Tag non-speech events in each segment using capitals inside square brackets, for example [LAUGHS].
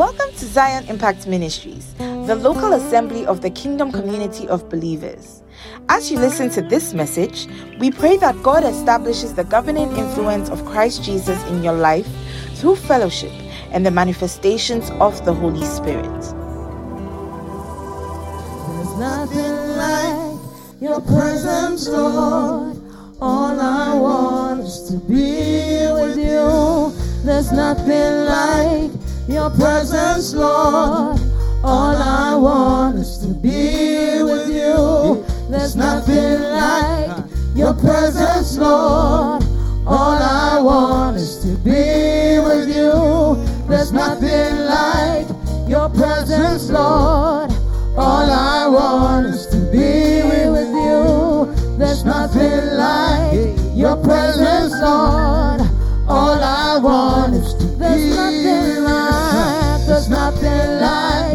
Welcome to Zion Impact Ministries, the local assembly of the kingdom community of believers. As you listen to this message, we pray that God establishes the governing influence of Christ Jesus in your life through fellowship and the manifestations of the Holy Spirit. There's nothing like your presence, Lord. All I want is to be with you. There's nothing like your presence, Lord. All I want is to be with you. There's nothing like your presence, Lord. All I want is to be with you. There's nothing like your presence, Lord. All I want is to be with you. There's nothing like your presence, Lord. All I want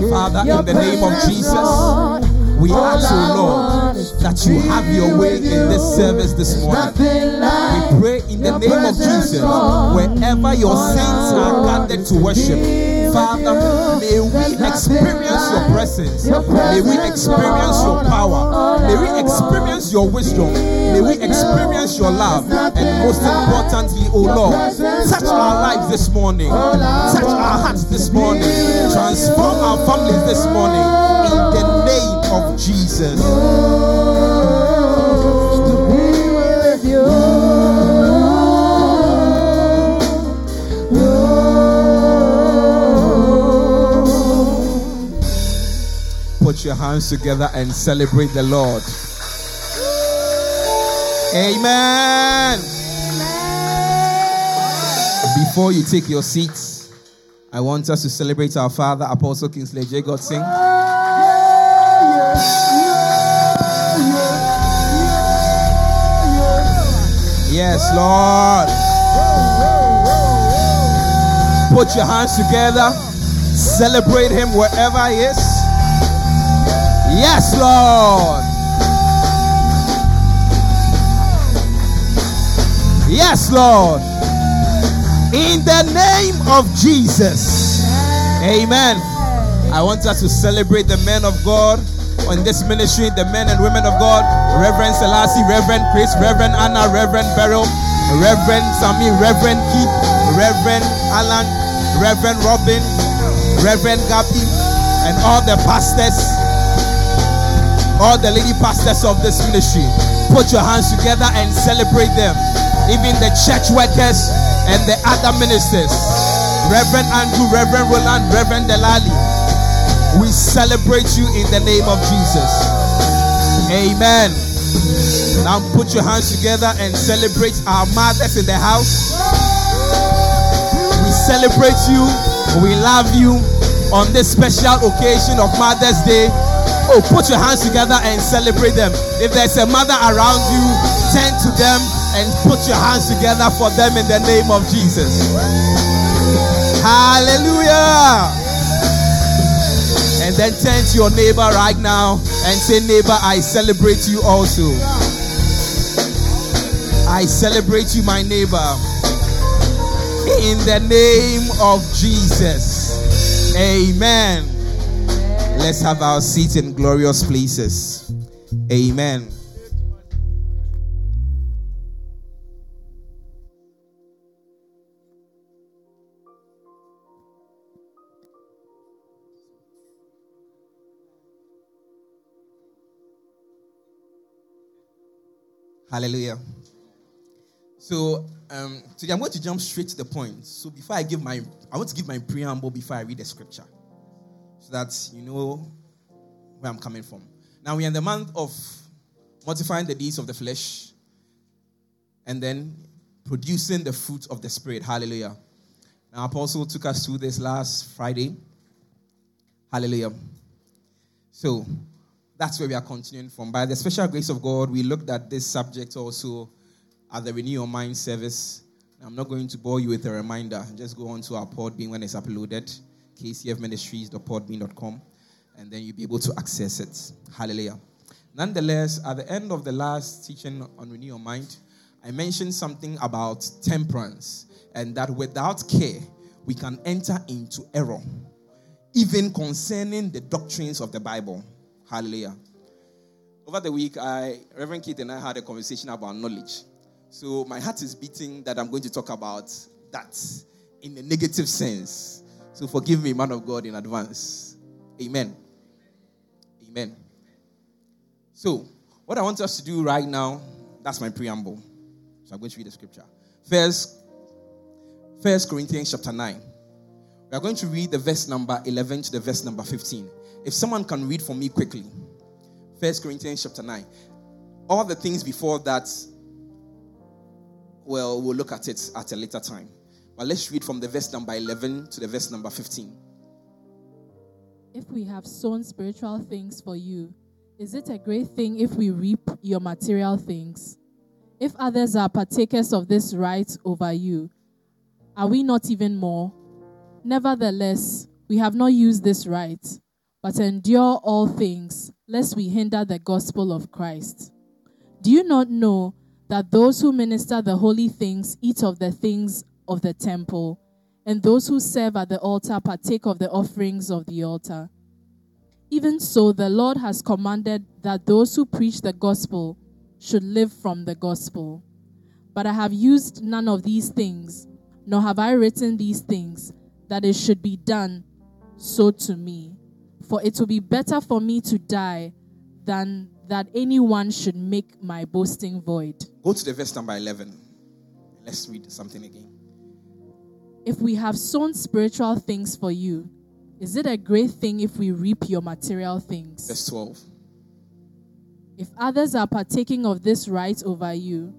Father, in the name of Jesus, Lord. We ask, want Lord, that you have your way in this service this morning. We pray in the name of Jesus, wherever your saints are gathered to worship, Father, may we experience your presence. May we experience your power. May we experience your wisdom. May we experience your love. And most importantly, O your Lord, touch our lives this morning. Touch our hearts this is to be morning. Transform our families this morning. In the name of Jesus. Put your hands together and celebrate the Lord. Amen. Before you take your seats, I want us to celebrate our Father, Apostle Kingsley J. Godson. Yes, Lord. Put your hands together. Celebrate him wherever he is. Yes, Lord. Yes, Lord. In the name of Jesus. Amen. I want us to celebrate the men of God in this ministry, the men and women of God. Reverend Selassie, Reverend Chris, Reverend Anna, Reverend Beryl, Reverend Sammy, Reverend Keith, Reverend Alan, Reverend Robin, Reverend Gabi, and all the pastors all the lady pastors of this ministry. Put your hands together and celebrate them. Even the church workers and the other ministers. Reverend Andrew, Reverend Roland, Reverend Delali. We celebrate you in the name of Jesus. Amen. Now put your hands together and celebrate our mothers in the house. We celebrate you. We love you on this special occasion of Mother's Day. Oh, put your hands together and celebrate them. If there's a mother around you, turn to them and put your hands together for them in the name of Jesus. Hallelujah. And then turn to your neighbor right now and say, Neighbor, I celebrate you also. I celebrate you, my neighbor. In the name of Jesus. Amen. Let's have our seats in glorious places. Amen. Hallelujah. So um, today I'm going to jump straight to the point. So before I give my, I want to give my preamble before I read the scripture so that you know where I'm coming from. Now we are in the month of mortifying the deeds of the flesh and then producing the fruit of the spirit. Hallelujah. Now Apostle took us through this last Friday. Hallelujah. So that's where we are continuing from. By the special grace of God, we looked at this subject also at the Renew Your Mind service. I'm not going to bore you with a reminder. Just go on to our Podbean when it's uploaded, kcfministries.podbean.com, and then you'll be able to access it. Hallelujah. Nonetheless, at the end of the last teaching on Renew Your Mind, I mentioned something about temperance and that without care, we can enter into error. even concerning the doctrines of the Bible. Hallelujah. Over the week, I, Reverend Keith and I had a conversation about knowledge. So my heart is beating that I'm going to talk about that in a negative sense. So forgive me, man of God, in advance. Amen. Amen. So, what I want us to do right now, that's my preamble. So I'm going to read the scripture. First, First Corinthians chapter 9. We are going to read the verse number 11 to the verse number 15. If someone can read for me quickly. First Corinthians chapter 9. All the things before that, well, we'll look at it at a later time. But let's read from the verse number 11 to the verse number 15. If we have sown spiritual things for you, is it a great thing if we reap your material things? If others are partakers of this right over you, are we not even more? Nevertheless, we have not used this right, but endure all things, lest we hinder the gospel of Christ. Do you not know that those who minister the holy things eat of the things of the temple, and those who serve at the altar partake of the offerings of the altar? Even so, the Lord has commanded that those who preach the gospel should live from the gospel. But I have used none of these things, nor have I written these things, that it should be done so to me. For it will be better for me to die than that anyone should make my boasting void. Go to the verse number 11. Let's read something again. If we have sown spiritual things for you, is it a great thing if we reap your material things? Verse 12. If others are partaking of this right over you,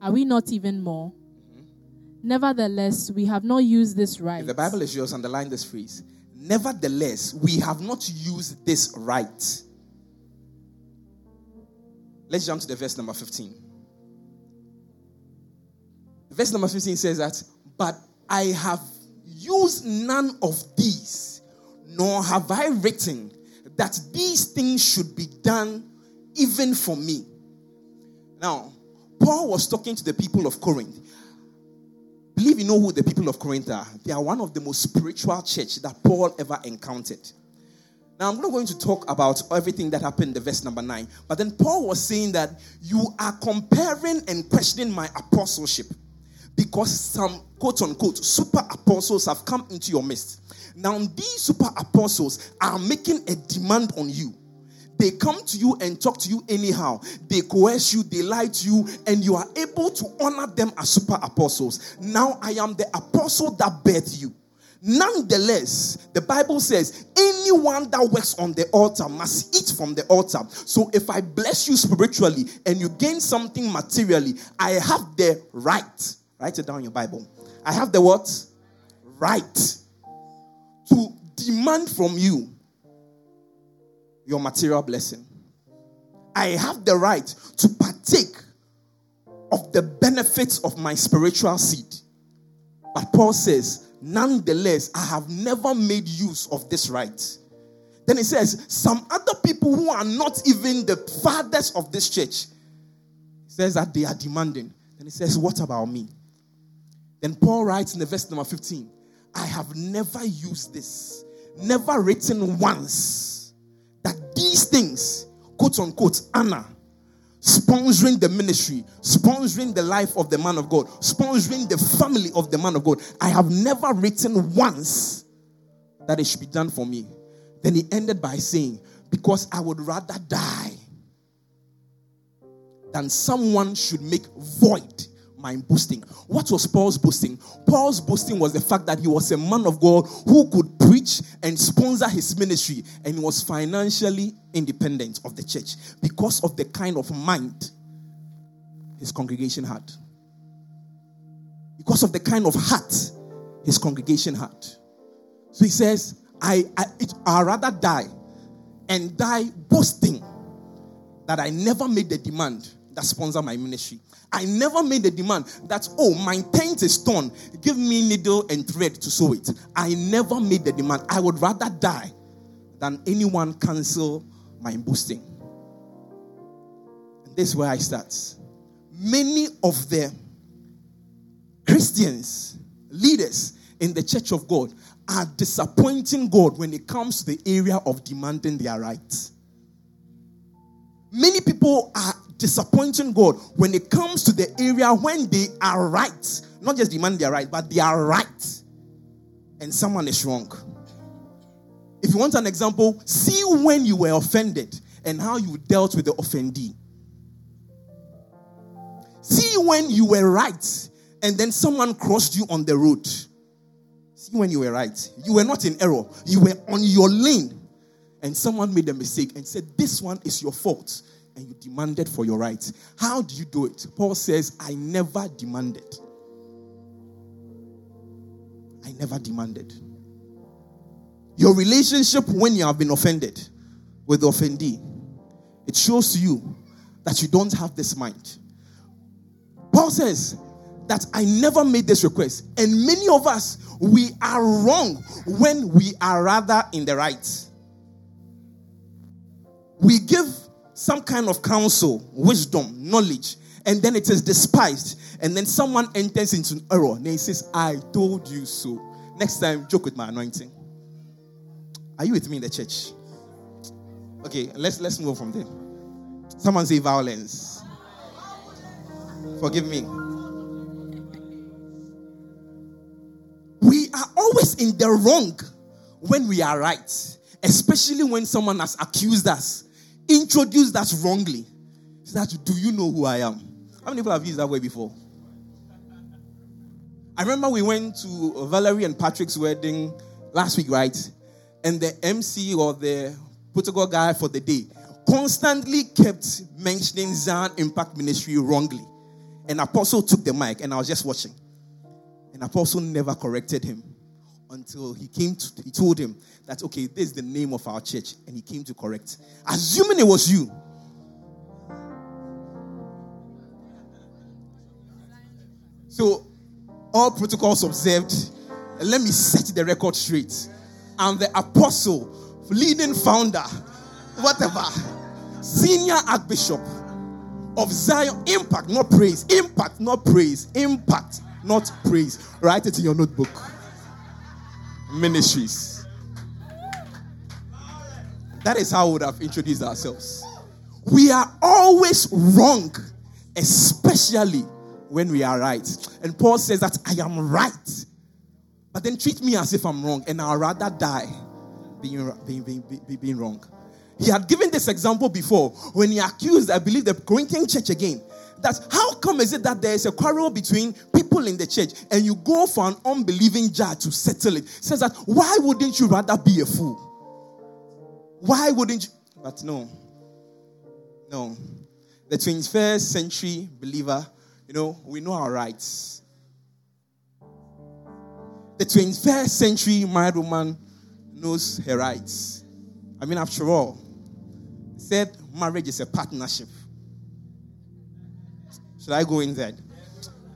are we not even more? Mm-hmm. Nevertheless, we have not used this right. If the Bible is yours, underline this phrase. Nevertheless, we have not used this right. Let's jump to the verse number 15. Verse number 15 says that, But I have used none of these, nor have I written that these things should be done even for me. Now, Paul was talking to the people of Corinth. Believe you know who the people of Corinth are. They are one of the most spiritual church that Paul ever encountered. Now, I'm not going to talk about everything that happened in the verse number nine, but then Paul was saying that you are comparing and questioning my apostleship because some quote unquote super apostles have come into your midst. Now, these super apostles are making a demand on you. They come to you and talk to you anyhow. They coerce you, they lie to you, and you are able to honor them as super apostles. Now I am the apostle that birthed you. Nonetheless, the Bible says anyone that works on the altar must eat from the altar. So if I bless you spiritually and you gain something materially, I have the right. Write it down in your Bible. I have the what? Right to demand from you your material blessing. I have the right to partake of the benefits of my spiritual seed. But Paul says, nonetheless, I have never made use of this right. Then he says, some other people who are not even the fathers of this church says that they are demanding. Then he says, What about me? Then Paul writes in the verse number 15, I have never used this, never written once that these things, quote unquote, Anna, sponsoring the ministry, sponsoring the life of the man of God, sponsoring the family of the man of God. I have never written once that it should be done for me. Then he ended by saying, Because I would rather die than someone should make void my boosting. What was Paul's boasting? Paul's boasting was the fact that he was a man of God who could preach and sponsor his ministry and was financially independent of the church because of the kind of mind his congregation had. Because of the kind of heart his congregation had. So he says, I, I, it, I rather die and die boasting that I never made the demand that sponsor my ministry. I never made a demand that, oh, my tent is torn. Give me needle and thread to sew it. I never made the demand. I would rather die than anyone cancel my boosting. And this is where I start. Many of the Christians, leaders in the church of God, are disappointing God when it comes to the area of demanding their rights. Many people are disappointing God when it comes to the area when they are right. Not just demand their right, but they are right. And someone is wrong. If you want an example, see when you were offended and how you dealt with the offendee. See when you were right and then someone crossed you on the road. See when you were right. You were not in error, you were on your lane. And someone made a mistake and said, This one is your fault. And you demanded for your rights. How do you do it? Paul says, I never demanded. I never demanded. Your relationship when you have been offended with the offendee, it shows you that you don't have this mind. Paul says that I never made this request. And many of us, we are wrong when we are rather in the right. We give some kind of counsel, wisdom, knowledge, and then it is despised. And then someone enters into an error and he says, I told you so. Next time, joke with my anointing. Are you with me in the church? Okay, let's let's move from there. Someone say violence. Forgive me. We are always in the wrong when we are right, especially when someone has accused us, introduced us wrongly. That do you know who I am? How many people have used that word before? I remember we went to Valerie and Patrick's wedding last week, right? And the MC or the protocol guy for the day constantly kept mentioning Zion Impact Ministry wrongly. And Apostle took the mic, and I was just watching. And Apostle never corrected him until he came to, he told him that, okay, this is the name of our church. And he came to correct, assuming it was you. So, all protocols observed. Let me set the record straight. I'm the apostle, leading founder, whatever, senior archbishop of Zion. Impact, not praise. Impact, not praise. Impact, not praise. Write it in your notebook. Ministries. That is how we would have introduced ourselves. We are always wrong, especially when we are right. And Paul says that I am right. But then treat me as if I'm wrong, and I'll rather die being, being, being, being wrong. He had given this example before when he accused, I believe, the Corinthian church again. That how come is it that there is a quarrel between people in the church and you go for an unbelieving judge to settle it? Says that why wouldn't you rather be a fool? Why wouldn't you? But no, no. The 21st century believer, you know, we know our rights. The 21st century married woman knows her rights. I mean, after all, said marriage is a partnership. Should I go in there?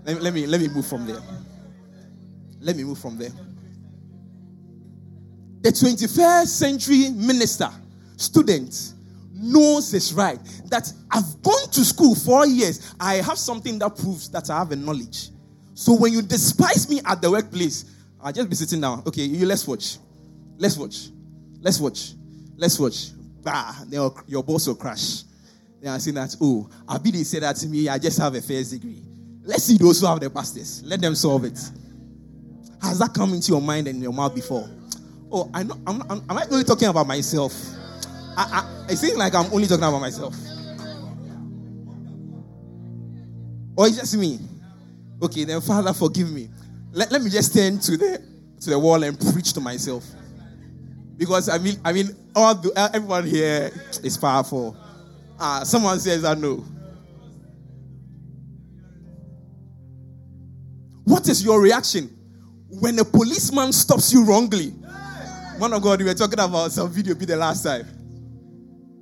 Let me, let me, let me move from there. Let me move from there. The 21st century minister, student, knows his right. That I've gone to school for years. I have something that proves that I have a knowledge. So when you despise me at the workplace, I'll just be sitting down. Okay, you let's watch. Let's watch. Let's watch. Let's watch. Bah, your boss will crash. Then I see that, oh, Abidi said that to me, I just have a first degree. Let's see those who have the pastors. Let them solve it. Has that come into your mind and your mouth before? Oh, I know, I'm, I'm, am I only talking about myself? I, I, it seems like I'm only talking about myself. Or it's just me? Okay, then Father, forgive me. Let, let me just stand to the to the wall and preach to myself. Because I mean, I mean, all the, everyone here is powerful. Uh, someone says, I know. What is your reaction when a policeman stops you wrongly? Man of God, we were talking about some video be the last time.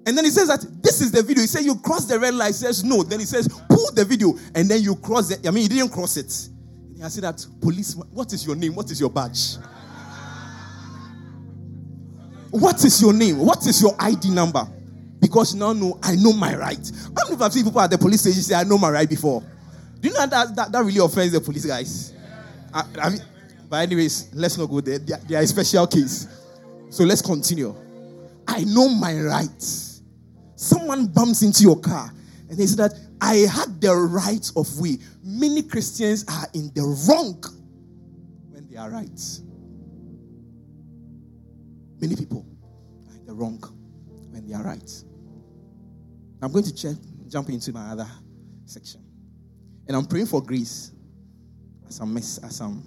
And then he says that this is the video. He says you cross the red light. He says no. Then he says pull the video, and then you cross it. I mean, he didn't cross it. And I said that policeman. What is your name? What is your badge? What is your name? What is your ID number? Because now, no, I know my right. How many have seen people at the police station say, I know my right before? Do you know that that, that really offends the police guys? I, I mean, But, anyways, let's not go there. They are, they are a special case. So let's continue. I know my rights. Someone bumps into your car and they say that I had the right of way. Many Christians are in the wrong when they are right. Many people are in the wrong when they are right. I'm going to check, jump into my other section. And I'm praying for grace as I'm, as I'm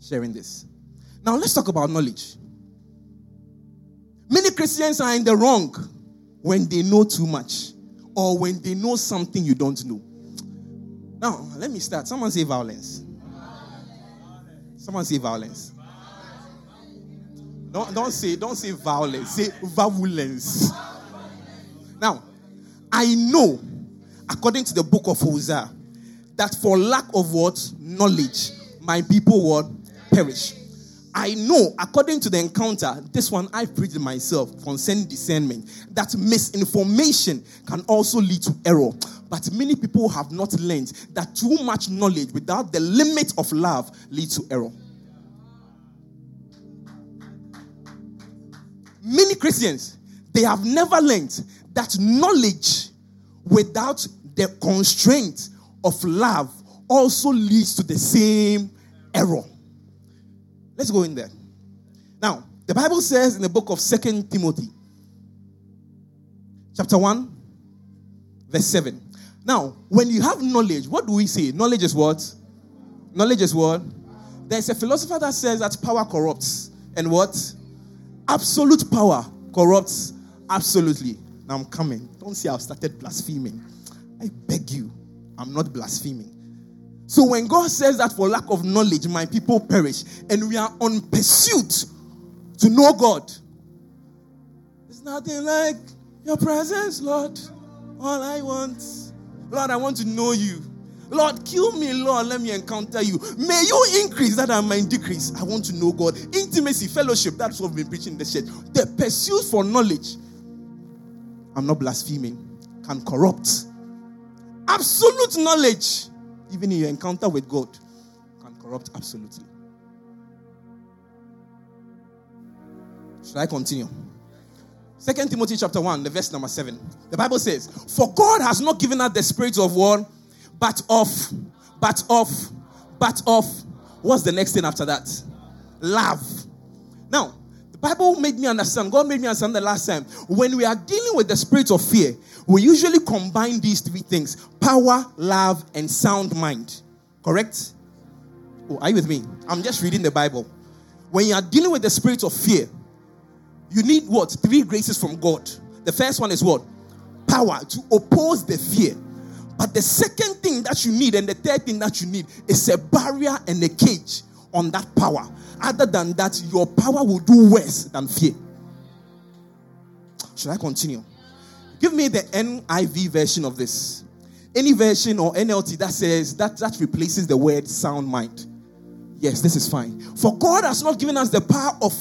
sharing this. Now, let's talk about knowledge. Many Christians are in the wrong when they know too much or when they know something you don't know. Now, let me start. Someone say violence. Someone say violence. Don't, don't say don't say violence. Say violence. Now, I know, according to the book of Hosea, that for lack of what knowledge, my people would perish. I know, according to the encounter, this one I preached myself concerning discernment, that misinformation can also lead to error. But many people have not learned that too much knowledge without the limit of love leads to error. Many Christians, they have never learned that knowledge without the constraint of love also leads to the same error. Let's go in there. Now, the Bible says in the book of Second Timothy, chapter 1, verse 7. Now, when you have knowledge, what do we say? Knowledge is what? Knowledge is what? There's a philosopher that says that power corrupts. And what? Absolute power corrupts absolutely. Now I'm coming. Don't say I've started blaspheming. I beg you. I'm not blaspheming. So when God says that for lack of knowledge, my people perish, and we are on pursuit to know God, it's nothing like your presence, Lord. All I want, Lord, I want to know you. Lord, kill me, Lord. Let me encounter you. May you increase that I might decrease. I want to know God. Intimacy, fellowship. That's what we've been preaching in the church. The pursuit for knowledge. I'm not blaspheming. Can corrupt. Absolute knowledge even in your encounter with God, can corrupt absolutely. Should I continue? Second Timothy chapter 1, the verse number 7. The Bible says, For God has not given us the spirit of war, but of, but of, but of, what's the next thing after that? Love. Now, Bible made me understand, God made me understand the last time. When we are dealing with the spirit of fear, we usually combine these three things power, love, and sound mind. Correct? Oh, are you with me? I'm just reading the Bible. When you are dealing with the spirit of fear, you need what? Three graces from God. The first one is what? Power to oppose the fear. But the second thing that you need, and the third thing that you need, is a barrier and a cage on that power. Other than that, your power will do worse than fear. Should I continue? Give me the NIV version of this. Any version or NLT that says that that replaces the word sound mind. Yes, this is fine. For God has not given us the power of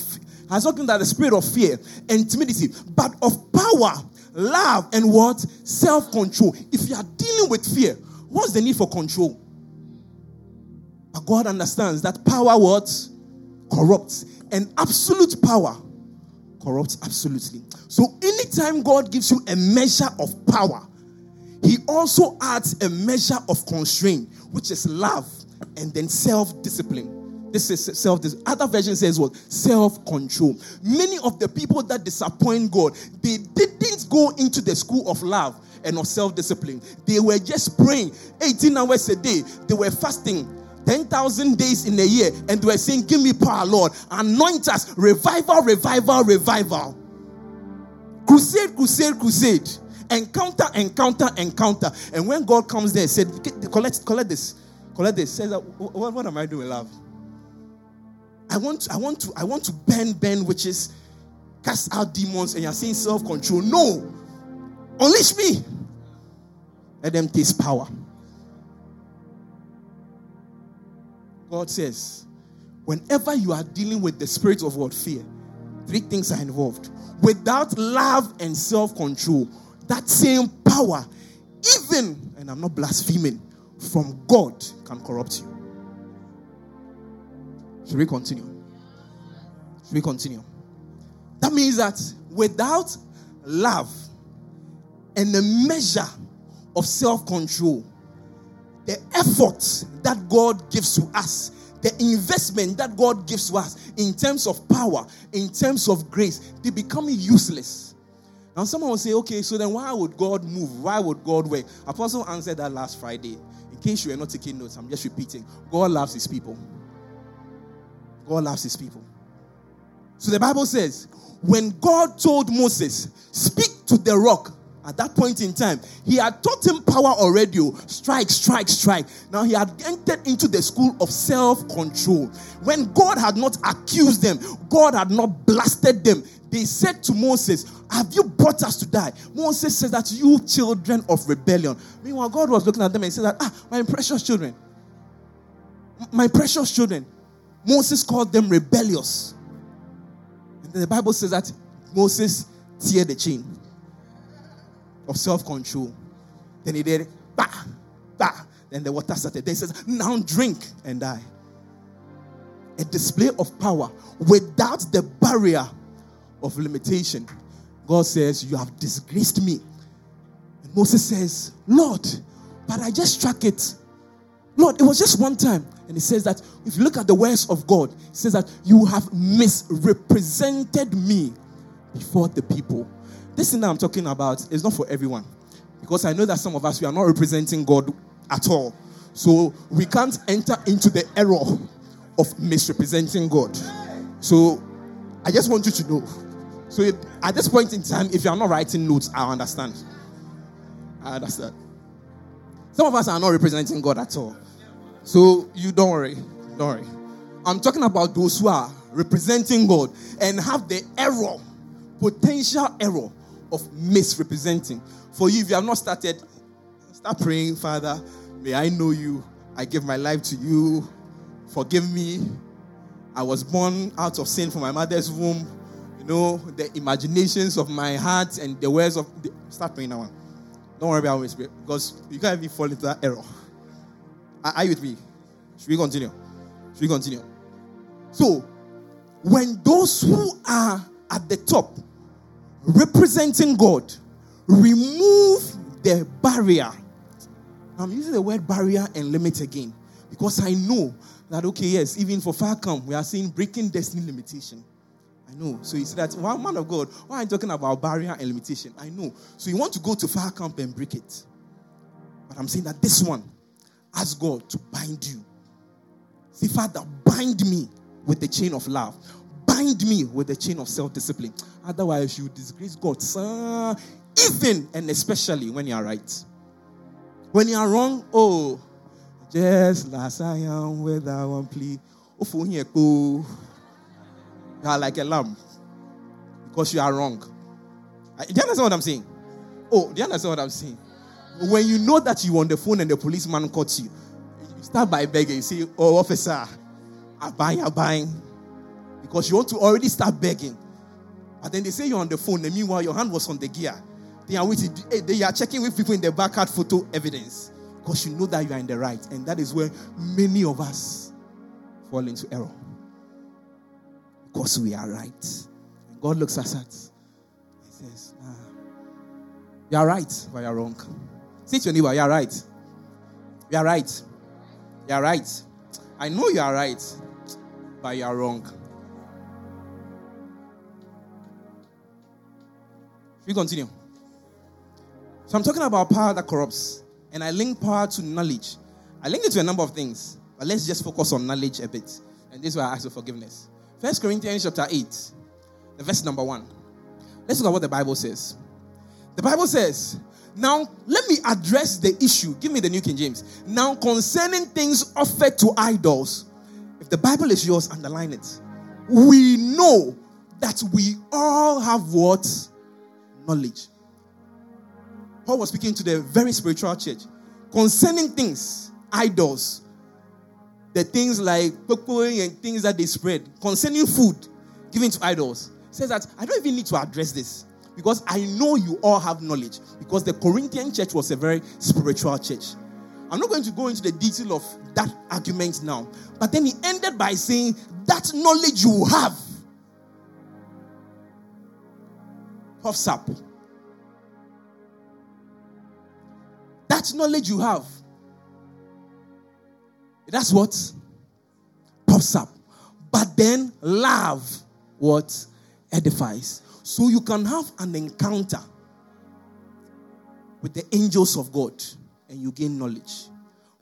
has not given us the spirit of fear and timidity, but of power, love, and what? Self-control. If you are dealing with fear, what's the need for control? But God understands that power what? Corrupts. And absolute power corrupts absolutely. So anytime God gives you a measure of power, He also adds a measure of constraint, which is love and then self discipline. This is self This Other version says what? Self control. Many of the people that disappoint God, they didn't go into the school of love and of self discipline. They were just praying 18 hours a day, they were fasting 10,000 days in a year and were saying, Give me power, Lord. Anoint us. Revival, revival, revival. Crusade, crusade, crusade. Encounter, encounter, encounter. And when God comes there, said, Collect, collect this. Collect this. Says, what, what am I doing, love? I want, I want to, I want to burn, burn witches, cast out demons, and you're saying self-control. No. Unleash me. Let them taste power. God says, whenever you are dealing with the spirit of what fear, three things are involved. Without love and self control, that same power, even, and I'm not blaspheming, from God can corrupt you. Should we continue? Should we continue? That means that without love and a measure of self control, the effort that God gives to us, the investment that God gives to us in terms of power, in terms of grace, they become useless. Now, someone will say, okay, so then why would God move? Why would God work? Apostle answered that last Friday. In case you are not taking notes, I'm just repeating. God loves his people. God loves his people. So the Bible says, when God told Moses, speak to the rock, at that point in time, he had taught him power already. Oh, strike, strike, strike. Now he had entered into the school of self control. When God had not accused them, God had not blasted them, they said to Moses, Have you brought us to die? Moses says that you children of rebellion. Meanwhile, God was looking at them and said that, Ah, my precious children, my precious children. Moses called them rebellious. And the Bible says that Moses teared the chain of self control. Then he did, bah, bah. Then the water started. Then he says, Now drink and die. A display of power without the barrier of limitation. God says, You have disgraced me. And Moses says, Lord, but I just struck it. Lord, it was just one time. And he says that if you look at the words of God, he says that you have misrepresented me before the people. This thing that I'm talking about is not for everyone. Because I know that some of us, we are not representing God at all. So we can't enter into the error of misrepresenting God. So I just want you to know. So if, at this point in time, if you are not writing notes, I understand. I understand. Some of us are not representing God at all. So you don't worry. Don't worry. I'm talking about those who are representing God and have the error, potential error of misrepresenting. For you, if you have not started, start praying, Father, may I know you. I give my life to you. Forgive me. I was born out of sin from my mother's womb. You know, the imaginations of my heart and the words of. The, start praying now. Don't worry about Spirit because you can't even fall into that error. Are you with me? Should we continue? Should we continue? So, when those who are at the top representing God remove the barrier. I'm using the word barrier and limit again because I know that, okay, yes, even for far come, we are seeing breaking destiny limitation. I know. So you see that, one man of God, why are you talking about barrier and limitation? I know. So you want to go to far camp and break it. But I'm saying that this one, ask God to bind you. See, Father, bind me with the chain of love. Bind me with the chain of self discipline. Otherwise, you disgrace God, sir, even and especially when you are right. When you are wrong, oh, just last I am without one plea. Oh, here. you are like a lamb because you are wrong. Do you understand what I'm saying? Oh, do you understand what I'm saying? When you know that you are on the phone and the policeman caught you, you start by begging. You say, Oh, officer, I'm buying, I'm buying. Because you want to already start begging. And then they say you're on the phone, and meanwhile, your hand was on the gear. They are waiting. They are checking with people in the back had photo evidence. Because you know that you are in the right. And that is where many of us fall into error. Because we are right. And God looks at us. He says, nah, You are right, but you are wrong. Say to your neighbor, You are right. You are right. You are right. I know you are right, but you are wrong. We continue. So I'm talking about power that corrupts, and I link power to knowledge. I link it to a number of things, but let's just focus on knowledge a bit. And this is why I ask for forgiveness. First Corinthians chapter 8, the verse number 1. Let's look at what the Bible says. The Bible says, Now let me address the issue. Give me the New King James. Now concerning things offered to idols. If the Bible is yours, underline it. We know that we all have what? Knowledge. Paul was speaking to the very spiritual church concerning things, idols, the things like pokoing and things that they spread, concerning food given to idols. Says that I don't even need to address this because I know you all have knowledge because the Corinthian church was a very spiritual church. I'm not going to go into the detail of that argument now, but then he ended by saying, that knowledge you have puffs up. That knowledge you have, that's what puffs up. But then love what edifies. So you can have an encounter with the angels of God and you gain knowledge.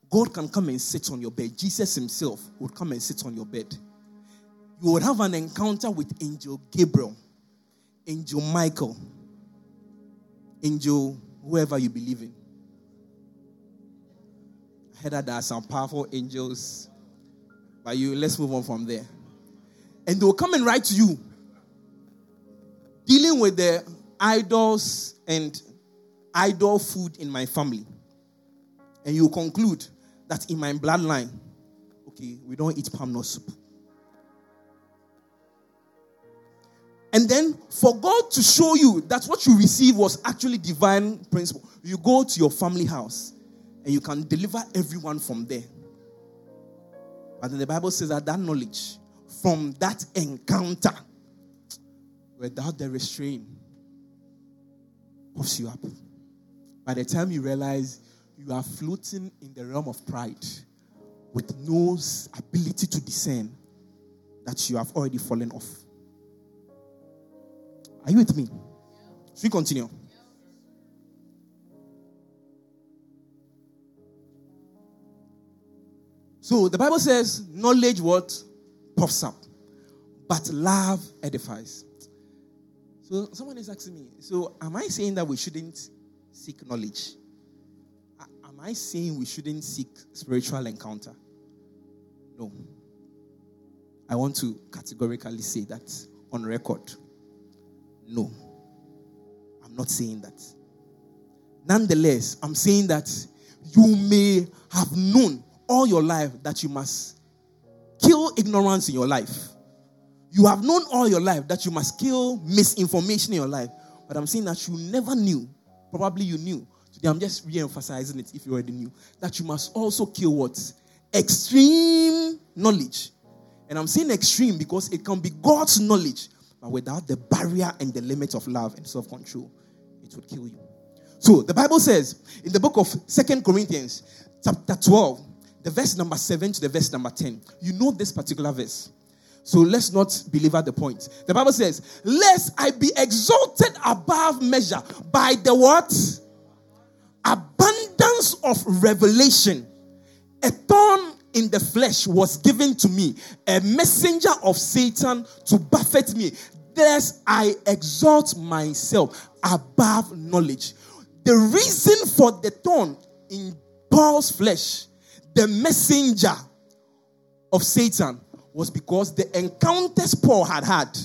God can come and sit on your bed. Jesus himself would come and sit on your bed. You would have an encounter with angel Gabriel, angel Michael, angel whoever you believe in. I heard that there are some powerful angels, but you let's move on from there. And they will come and write to you, dealing with the idols and idol food in my family. And you conclude that in my bloodline, okay, we don't eat palm nut soup. And then for God to show you that what you received was actually divine principle, you go to your family house and you can deliver everyone from there. But then the Bible says that that knowledge from that encounter without the restraint puffs you up. By the time you realize you are floating in the realm of pride with no ability to discern that you have already fallen off. Are you with me? Should we continue? So the Bible says, knowledge what puffs up, but love edifies. So someone is asking me, so am I saying that we shouldn't seek knowledge? Am I saying we shouldn't seek spiritual encounter? No. I want to categorically say that on record. No. I'm not saying that. Nonetheless, I'm saying that you may have known all your life that you must kill ignorance in your life. You have known all your life that you must kill misinformation in your life. But I'm saying that you never knew. Probably you knew. Today I'm just re emphasizing it if you already knew. That you must also kill what? Extreme knowledge. And I'm saying extreme because it can be God's knowledge, but without the barrier and the limit of love and self control, it would kill you. So the Bible says in the book of Second Corinthians, chapter 12, the verse number 7 to the verse number 10. You know this particular verse. So let's not belabor the point. The Bible says, Lest I be exalted above measure by the what? Abundance of revelation. A thorn in the flesh was given to me, a messenger of Satan to buffet me. Thus I exalt myself above knowledge. The reason for the thorn in Paul's flesh the messenger of Satan was because the encounters Paul had had,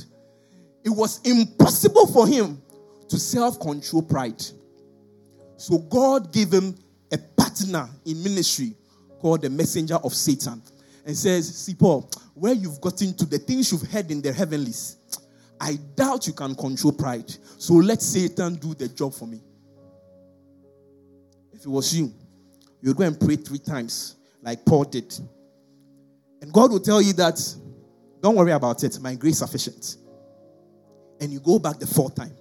it was impossible for him to self control pride. So God gave him a partner in ministry called the messenger of Satan and says, See, Paul, where you've gotten to the things you've heard in the heavenlies, I doubt you can control pride. So let Satan do the job for me. If it was you, you would go and pray three times like Paul did. And God will tell you that, don't worry about it, my grace is sufficient. And you go back the fourth time.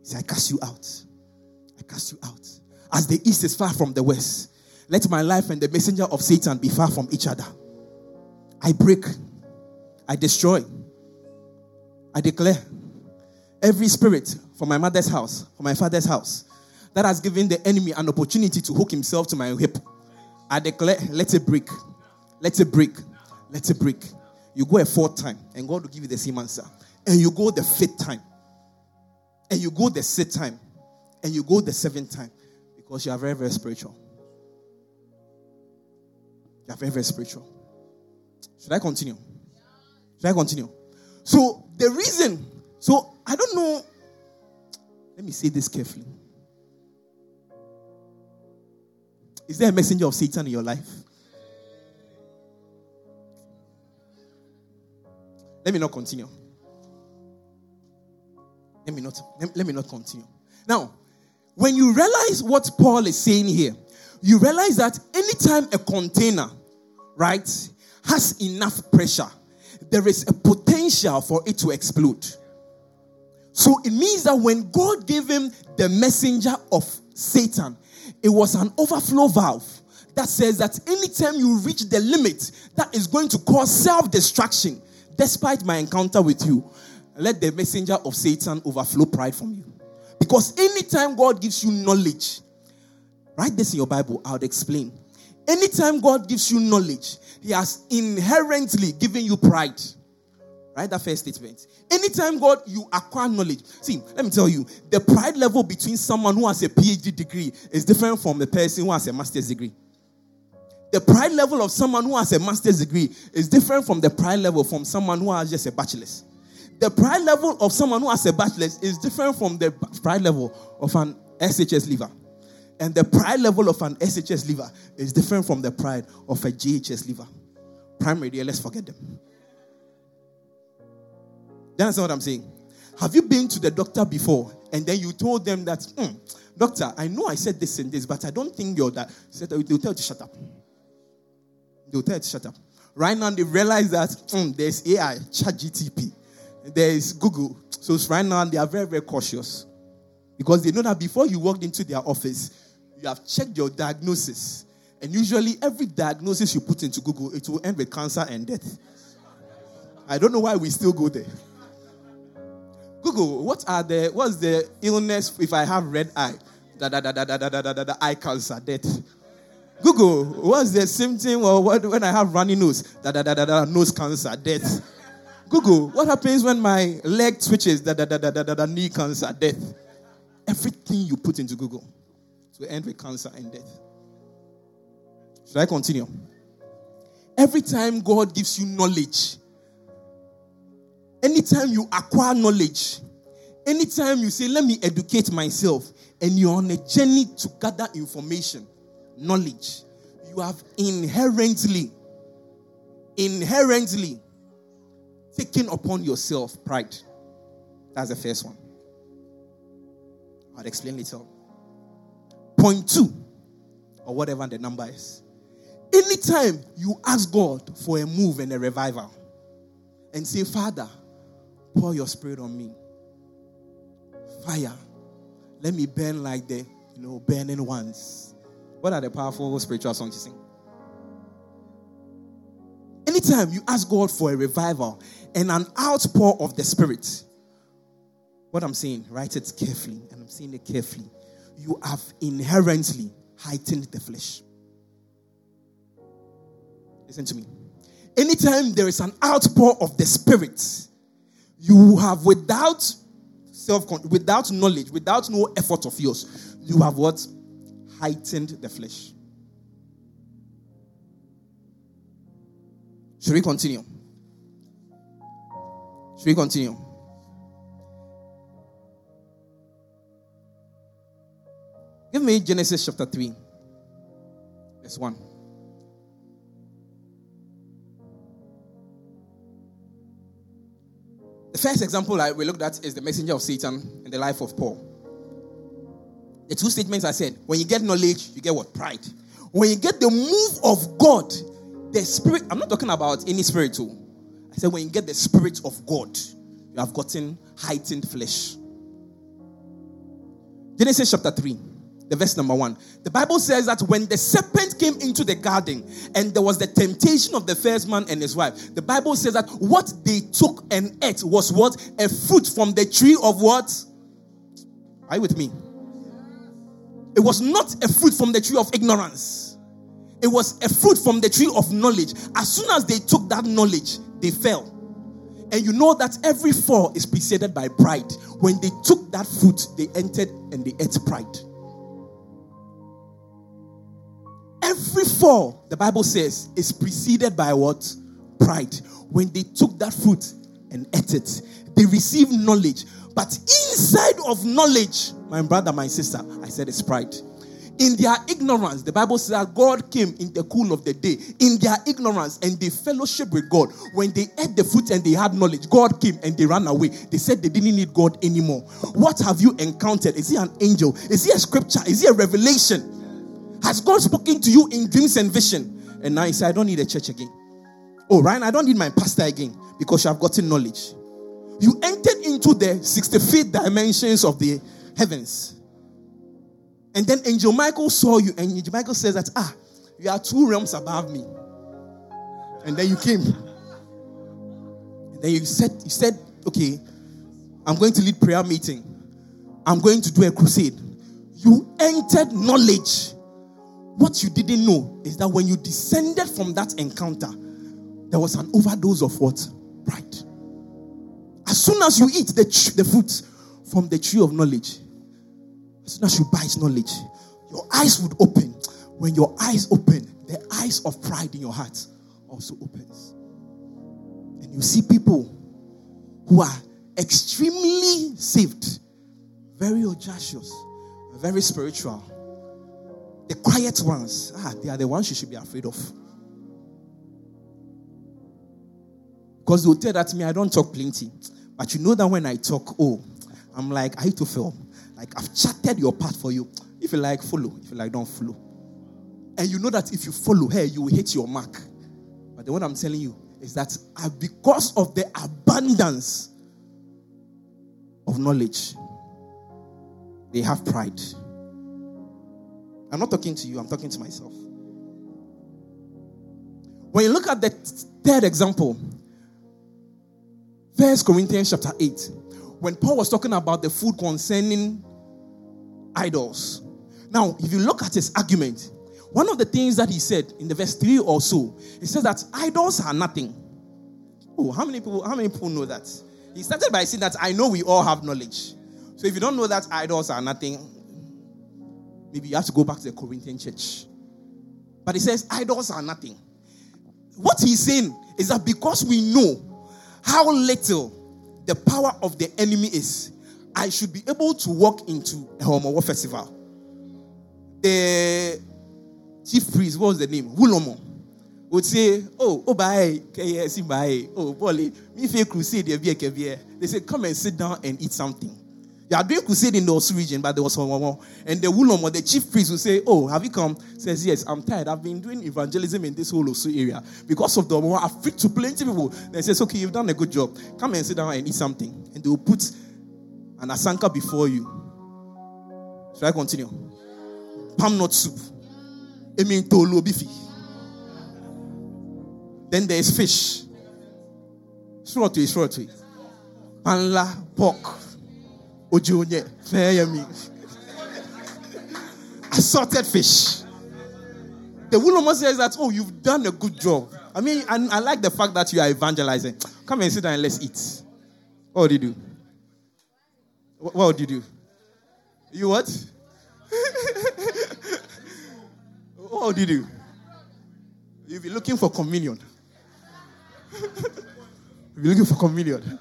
He said, I cast you out. I cast you out. As the east is far from the west, let my life and the messenger of Satan be far from each other. I break, I destroy, I declare every spirit from my mother's house, from my father's house, that has given the enemy an opportunity to hook himself to my hip. I declare, let it break. Let it break. Let it break. You go a fourth time, and God will give you the same answer. And you go the fifth time. And you go the sixth time. And you go the seventh time. Because you are very, very spiritual. You are very, very spiritual. Should I continue? Should I continue? So, the reason, so I don't know. Let me say this carefully. Is there a messenger of Satan in your life? Let me not continue. Let me not let, let me not continue. Now, when you realize what Paul is saying here, you realize that anytime a container, right, has enough pressure, there is a potential for it to explode. So it means that when God gave him the messenger of Satan, it was an overflow valve that says that anytime you reach the limit that is going to cause self destruction, despite my encounter with you, let the messenger of Satan overflow pride from you. Because anytime God gives you knowledge, write this in your Bible, I'll explain. Anytime God gives you knowledge, He has inherently given you pride. Right? That first statement. Anytime God you acquire knowledge. See, let me tell you, the pride level between someone who has a PhD degree is different from the person who has a master's degree. The pride level of someone who has a master's degree is different from the pride level from someone who has just a bachelor's. The pride level of someone who has a bachelor's is different from the pride level of an SHS leaver. And the pride level of an SHS leaver is different from the pride of a JHS leaver. Primary, let's forget them. That's understand what I'm saying? Have you been to the doctor before and then you told them that, mm, doctor, I know I said this and this, but I don't think you're that. They'll tell you to shut up. They'll tell you to shut up. Right now, they realize that mm, there's AI, chat ChatGTP there is Google. So right now they are very, very cautious. Because they know that before you walked into their office, you have checked your diagnosis. And usually every diagnosis you put into Google, it will end with cancer and death. I don't know why we still go there. Google, what are the what's the illness if I have red eye? Da da da da da da da da da eye cancer, death. Google, what's the symptom or what when I have runny nose? Da da da da da nose cancer, death. Google, what happens when my leg twitches? Da, da, da, da, da, da, knee cancer, death. Everything you put into Google to end with cancer and death. Should I continue? Every time God gives you knowledge, anytime you acquire knowledge, anytime you say, Let me educate myself, and you're on a journey to gather information, knowledge, you have inherently, inherently taking upon yourself pride. That's the first one. I'll explain later. Or whatever the number is. Anytime you ask God for a move and a revival, and say, Father, pour your spirit on me. Fire. Let me burn like the you know burning ones. What are the powerful spiritual songs you sing? Anytime you ask God for a revival and an outpour of the Spirit, what I'm saying, write it carefully, and I'm saying it carefully. You have inherently heightened the flesh. Listen to me. Anytime there is an outpour of the Spirit, you have without self without knowledge, without no effort of yours, you have what? Heightened the flesh. Should we continue? Should we continue? Give me Genesis chapter 3, verse 1. The first example I we looked at is the messenger of Satan in the life of Paul. The two statements I said when you get knowledge, you get what? Pride. When you get the move of God, the spirit, I'm not talking about any spiritual. I said, when you get the spirit of God, you have gotten heightened flesh. Genesis chapter 3, the verse number 1. The Bible says that when the serpent came into the garden and there was the temptation of the first man and his wife, the Bible says that what they took and ate was what? A fruit from the tree of what? Are you with me? It was not a fruit from the tree of ignorance. It was a fruit from the tree of knowledge. As soon as they took that knowledge, they fell. And you know that every fall is preceded by pride. When they took that fruit, they entered and they ate pride. Fall, the Bible says, is preceded by what? Pride. When they took that fruit and ate it, they received knowledge. But inside of knowledge, my brother, my sister, I said it's pride in their ignorance, the Bible says that God came in the cool of the day. In their ignorance and they fellowship with God. When they ate the fruit and they had knowledge, God came and they ran away. They said they didn't need God anymore. What have you encountered? Is he an angel? Is he a scripture? Is he a revelation? Has God spoken to you in dreams and vision? And now he said, I don't need a church again. Oh, Ryan, I don't need my pastor again because you have gotten knowledge. You entered into the 65th dimensions of the heavens. And then Angel Michael saw you, and Angel Michael says that, ah, you are two realms above me. And then you came. And then you said, you said, okay, I'm going to lead prayer meeting. I'm going to do a crusade. You entered knowledge. What you didn't know is that when you descended from that encounter, there was an overdose of what? Pride. As soon as you eat the, the fruit from the tree of knowledge, as soon as you bite knowledge, your eyes would open. When your eyes open, the eyes of pride in your heart also opens. And you see people who are extremely saved, very audacious, very spiritual. The quiet ones, ah, they are the ones you should be afraid of. Because they'll tell that to me, I don't talk plenty. But you know that when I talk, oh, I'm like, I to film. Like, I've chatted your part for you. If you like, follow. If you like, don't follow. And you know that if you follow her, you will hit your mark. But the one I'm telling you is that uh, because of the abundance of knowledge, they have pride. I'm not talking to you, I'm talking to myself. When you look at the third example, First Corinthians chapter 8, when Paul was talking about the food concerning idols. Now, if you look at his argument, one of the things that he said in the verse 3 or so, he says that idols are nothing. Oh, how many people, how many people know that? He started by saying that I know we all have knowledge. So if you don't know that idols are nothing, maybe you have to go back to the Corinthian church. But he says idols are nothing. What he's saying is that because we know how little the power of the enemy is, I should be able to walk into a Homowo festival. The chief priest, what was the name? Wulomo would say, Oh, oh, bye, KSC, bye, oh, Bolly, me feel crusade, they say, Come and sit down and eat something. You are doing crusade in the Osu region, but there was one more. And the Wulomo, the chief priest, will say, Oh, have you come? Says, Yes, I'm tired. I've been doing evangelism in this whole Osu area. Because of the Omo, I've preached to plenty people. They says, Okay, you've done a good job. Come and sit down and eat something. And they will put an asanka before you. Should I continue? Palm nut soup. Then there is fish. Straw to Panla, pork. Ojonye, Fayami. Assorted fish. The woman says that, oh, you've done a good job. I mean, I, I like the fact that you are evangelizing. Come and sit down and let's eat. What would you do? What, would you do? You what? [LAUGHS] what would you do? You'll be looking for communion. [LAUGHS] You'll be looking for communion.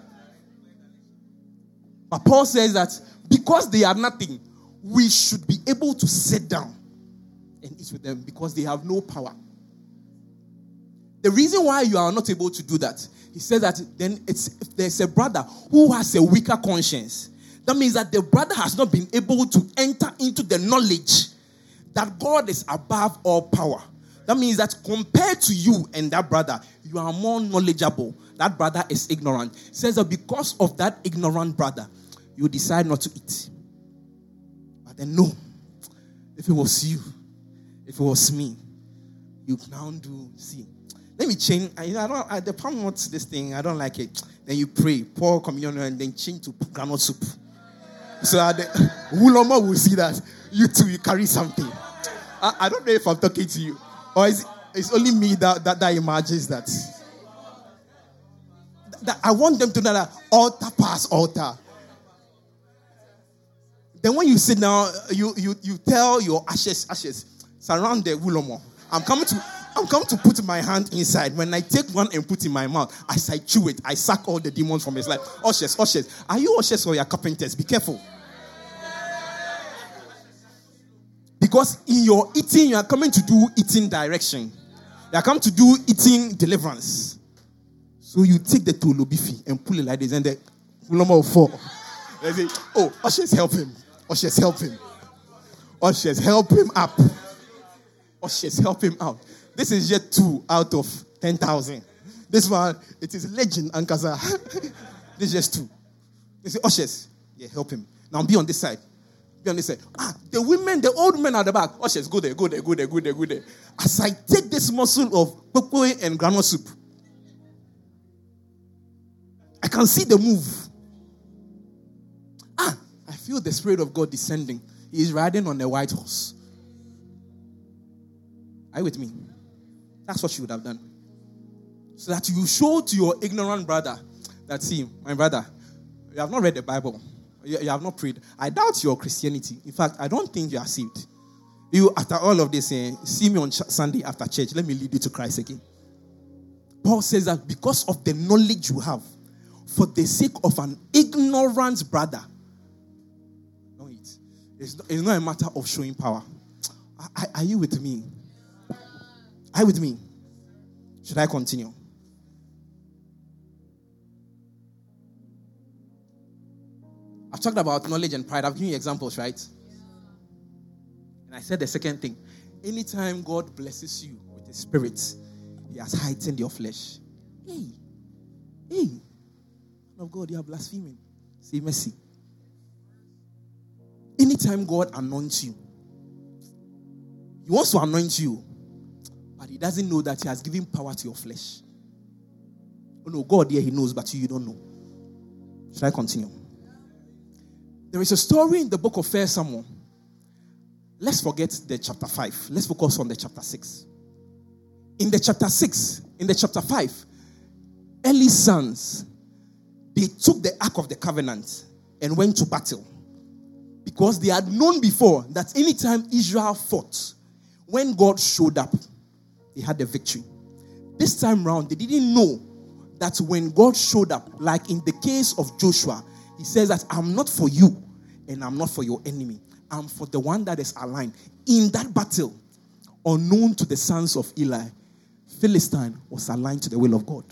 But Paul says that because they are nothing, we should be able to sit down and eat with them because they have no power. The reason why you are not able to do that, he says that then it's if there's a brother who has a weaker conscience. That means that the brother has not been able to enter into the knowledge that God is above all power. That means that compared to you and that brother, you are more knowledgeable. That brother is ignorant. Says that because of that ignorant brother, you decide not to eat. But then, no. If it was you, if it was me, you now do see. Let me change. I, I don't. I, the palm not this thing. I don't like it. Then you pray, pour communion, and then change to granite soup. So that the [LAUGHS] Wulomo will see that you too you carry something. I, I don't know if I'm talking to you, or is it, it's only me that, that that imagines that. That I want them to know that altar pass altar. Then when you sit down, you you you tell your ashes, ashes, surround the wulomo. I'm coming to I'm coming to put my hand inside. When I take one and put in my mouth, as I chew it, I suck all the demons from his life. Ushers, ushers. Are you ushers or your carpenters? Be careful. Because in your eating, you are coming to do eating direction. You are coming to do eating deliverance. So you take the tulubifi and pull it like this, and the number fall. They say, Oh, ushers, help him. Ushers, help him. Ushers, help him up. Ushers, help him out. This is yet two out of 10,000. This one, it is legend and Kaza. [LAUGHS] this is just two. They say, ushers, yeah, help him. Now be on this side. Be on this side. Ah, the women, the old men at the back. Ushers, go there, go there, go there, go there, go there. As I take this muscle of pokoi and granola soup, I can see the move. Feel the Spirit of God descending. He is riding on a white horse. Are you with me? That's what you would have done. So that you show to your ignorant brother that, see, my brother, you have not read the Bible. You, you have not prayed. I doubt your Christianity. In fact, I don't think you are saved. You, after all of this, eh, see me on ch- Sunday after church. Let me lead you to Christ again. Paul says that because of the knowledge you have, for the sake of an ignorant brother. It's not, it's not a matter of showing power. Are, are you with me? Are you with me? Should I continue? I've talked about knowledge and pride. I've given you examples, right? And I said the second thing anytime God blesses you with the spirit, He has heightened your flesh. Hey, hey, of God, you are blaspheming. Say mercy. Anytime God anoints you, He wants to anoint you, but He doesn't know that He has given power to your flesh. Oh no, God, yeah, He knows, but you, you don't know. Should I continue? There is a story in the book of First Samuel. Let's forget the chapter 5. Let's focus on the chapter 6. In the chapter 6, in the chapter 5, Eli's sons, they took the Ark of the Covenant and went to battle. Because they had known before that anytime Israel fought, when God showed up, they had the victory. This time round, they didn't know that when God showed up, like in the case of Joshua, he says that I'm not for you and I'm not for your enemy. I'm for the one that is aligned. In that battle, unknown to the sons of Eli, Philistine was aligned to the will of God.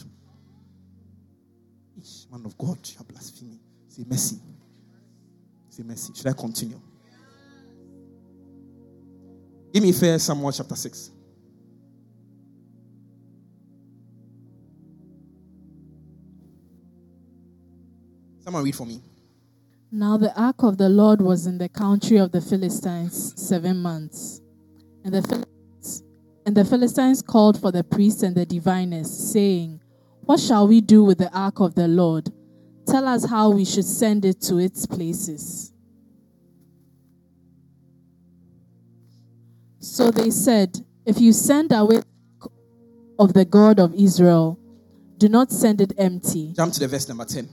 Each man of God, you are blaspheming. Say mercy. Say mercy. Should I continue? Give me first Samuel chapter 6. Someone read for me. Now the ark of the Lord was in the country of the Philistines seven months. And the Philistines, and the Philistines called for the priests and the diviners, saying, What shall we do with the ark of the Lord? Tell us how we should send it to its places. So they said, If you send away of the God of Israel, do not send it empty. Jump to the verse number 10.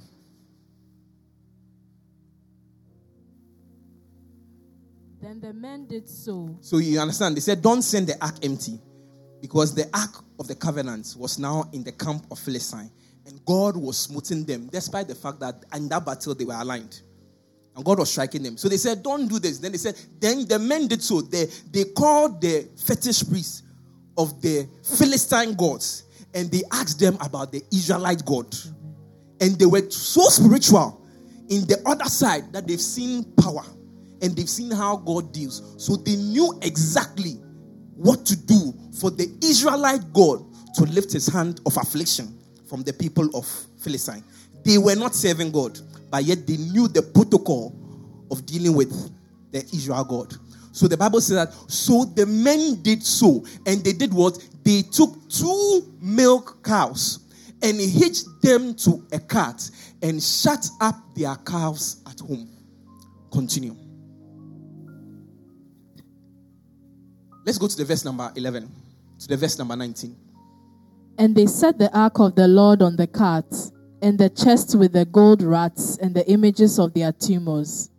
Then the men did so. So you understand? They said, Don't send the ark empty. Because the ark of the covenant was now in the camp of Philistine. And God was smoothing them, despite the fact that in that battle they were aligned. And God was striking them. So they said, Don't do this. Then they said, Then the men did so. They, they called the fetish priests of the Philistine gods and they asked them about the Israelite God. And they were so spiritual in the other side that they've seen power and they've seen how God deals. So they knew exactly what to do for the Israelite God to lift his hand of affliction from the people of Philistine. They were not serving God, but yet they knew the protocol of dealing with the Israel God. So the Bible says that so the men did so, and they did what? They took two milk cows and hitched them to a cart and shut up their calves at home. Continue. Let's go to the verse number 11, to the verse number 19. And they set the ark of the Lord on the cart, and the chest with the gold rats and the images of their tumors.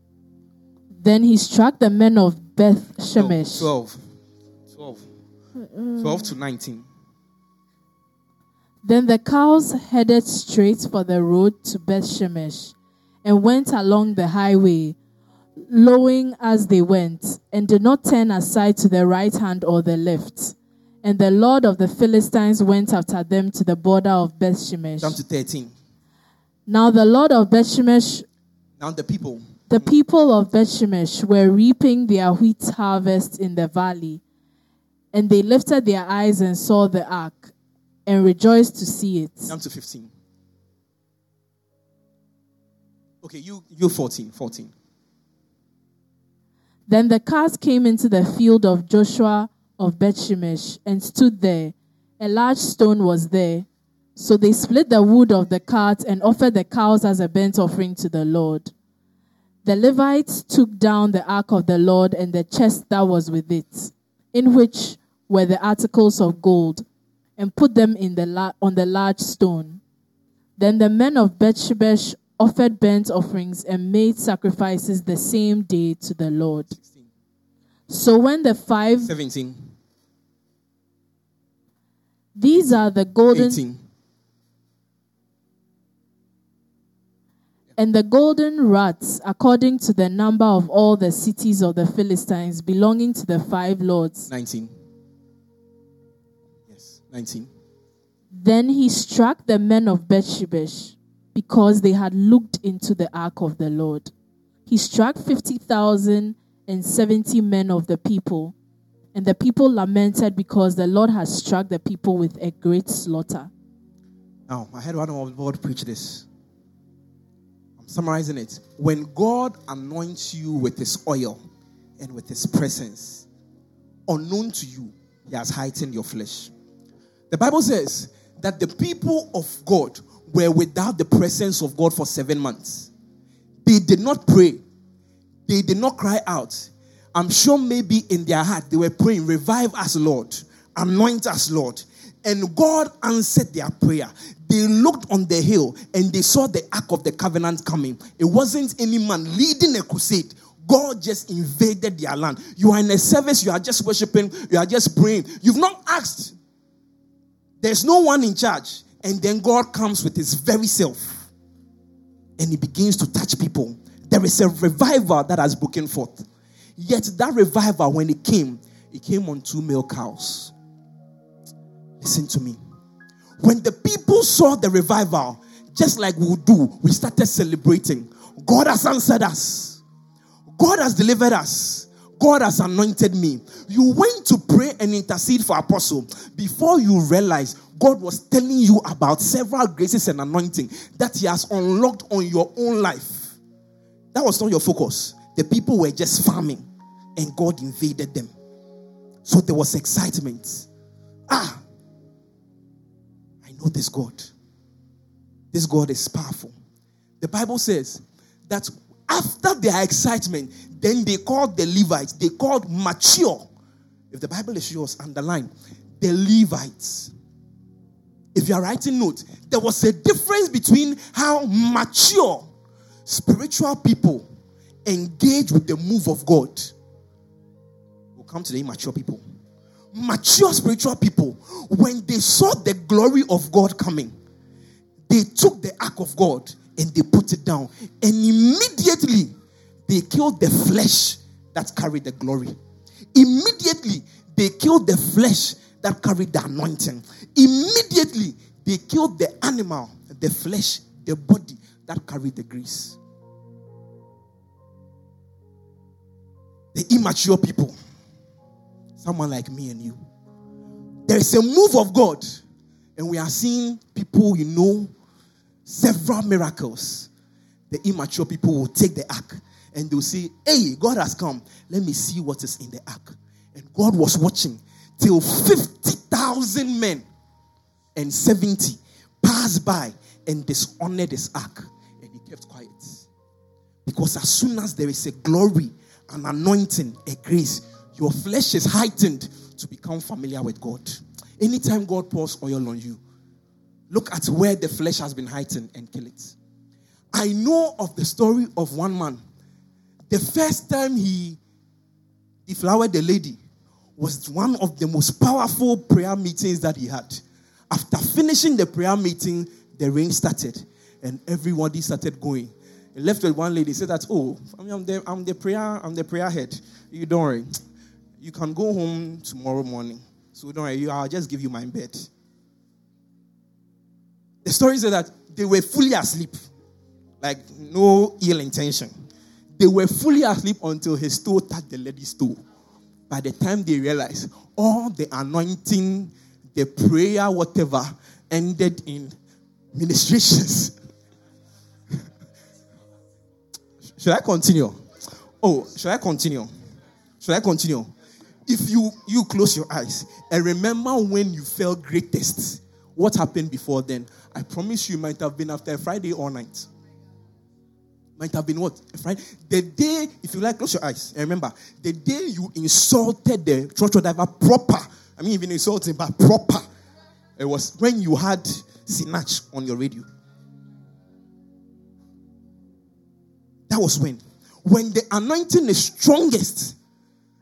Then he struck the men of Beth Shemesh. 12. 12. 12 to 19. Then the cows headed straight for the road to Beth Shemesh and went along the highway, lowing as they went, and did not turn aside to the right hand or the left. And the Lord of the Philistines went after them to the border of Beth Shemesh. Down to 13. Now the Lord of Beth Shemesh, Now the people. the people of Beth Shemesh were reaping their wheat harvest in the valley, and they lifted their eyes and saw the ark, and rejoiced to see it. Jump to 15. Okay, you you 14, 14. Then the cart came into the field of Joshua of Bethshemesh and stood there. A large stone was there. So they split the wood of the cart and offered the cows as a burnt offering to the Lord. The Levites took down the ark of the Lord and the chest that was with it, in which were the articles of gold, and put them in the la- on the large stone. Then the men of Bethshemesh offered burnt offerings and made sacrifices the same day to the Lord. So when the five 17. These are the golden 18. and the golden rats according to the number of all the cities of the Philistines belonging to the five lords. 19. Yes, 19. Then he struck the men of Bethshemesh because they had looked into the ark of the Lord. He struck fifty thousand and seventy men of the people, and the people lamented because the Lord had struck the people with a great slaughter. Now, I heard one of the Lord preach this. I'm summarizing it. When God anoints you with his oil and with his presence, unknown to you, he has heightened your flesh. The Bible says that the people of God were without the presence of God for seven months. They did not pray, they did not cry out. I'm sure maybe in their heart they were praying, Revive us, Lord, anoint us, Lord. And God answered their prayer. They looked on the hill and they saw the ark of the covenant coming. It wasn't any man leading a crusade. God just invaded their land. You are in a service, you are just worshiping, you are just praying. You've not asked. There's no one in charge. And then God comes with his very self and he begins to touch people. There is a revival that has broken forth. Yet that revival, when it came, it came on two male cows. Listen to me. When the people saw the revival, just like we do, we started celebrating. God has answered us. God has delivered us. God has anointed me. You went to pray and intercede for apostle before you realize God was telling you about several graces and anointing that He has unlocked on your own life. That was not your focus. The people were just farming and God invaded them. So there was excitement. Ah, I know this God. This God is powerful. The Bible says that after their excitement, then they called the Levites, they called mature. If the Bible is yours, underline the Levites. If you are writing notes, there was a difference between how mature spiritual people engage with the move of God. Come to the immature people. Mature spiritual people, when they saw the glory of God coming, they took the ark of God and they put it down. And immediately they killed the flesh that carried the glory. Immediately they killed the flesh that carried the anointing. Immediately they killed the animal, the flesh, the body that carried the grease. The immature people, someone like me and you. There is a move of God, and we are seeing people, you know, several miracles. The immature people will take the ark and they'll say, Hey, God has come. Let me see what is in the ark. And God was watching till 50,000 men and 70 passed by and dishonored his ark. And he kept quiet. Because as soon as there is a glory, an anointing, a grace, your flesh is heightened to become familiar with God. Anytime God pours oil on you, look at where the flesh has been heightened and kill it. I know of the story of one man. The first time he deflowered the lady was one of the most powerful prayer meetings that he had. After finishing the prayer meeting, the rain started and everybody started going. He left with one lady, said that, oh, I'm the, I'm the prayer, I'm the prayer head. You don't worry. You can go home tomorrow morning. So don't worry, I'll just give you my bed. The story said that they were fully asleep, like no ill intention. They were fully asleep until his toe touched the lady's toe. By the time they realized, all the anointing, the prayer, whatever, ended in ministrations. [LAUGHS] should I continue? Oh, should I continue? Should I continue? If you you close your eyes and remember when you felt greatest, what happened before then? I promise you, might have been after Friday all night. Might have been what? Friday. The day, if you like, close your eyes and remember, the day you insulted the church driver proper. I mean, even insulting, but proper. It was when you had Sinach on your radio. That was when. When the anointing is strongest,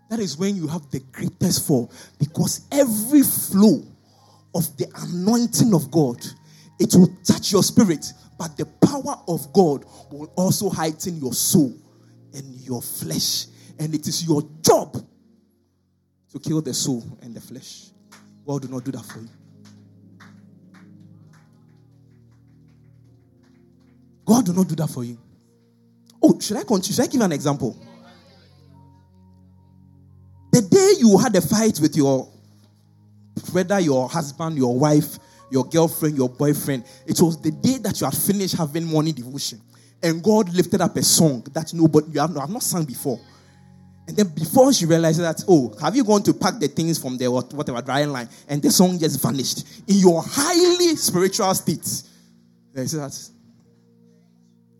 that is when you have the greatest fall. Because every flow of the anointing of God, it will touch your spirit, but the power of God will also heighten your soul and your flesh. And it is your job to kill the soul and the flesh. God will not do that for you. God will not do that for you. Oh, should I continue? Should I give an example? The day you had a fight with your, whether your husband, your wife, your girlfriend, your boyfriend, it was the day that you had finished having morning devotion. And God lifted up a song that nobody, you have, not sung before. And then before she realized that, oh, have you gone to pack the things from the whatever drying line? And the song just vanished. In your highly spiritual state. There is that.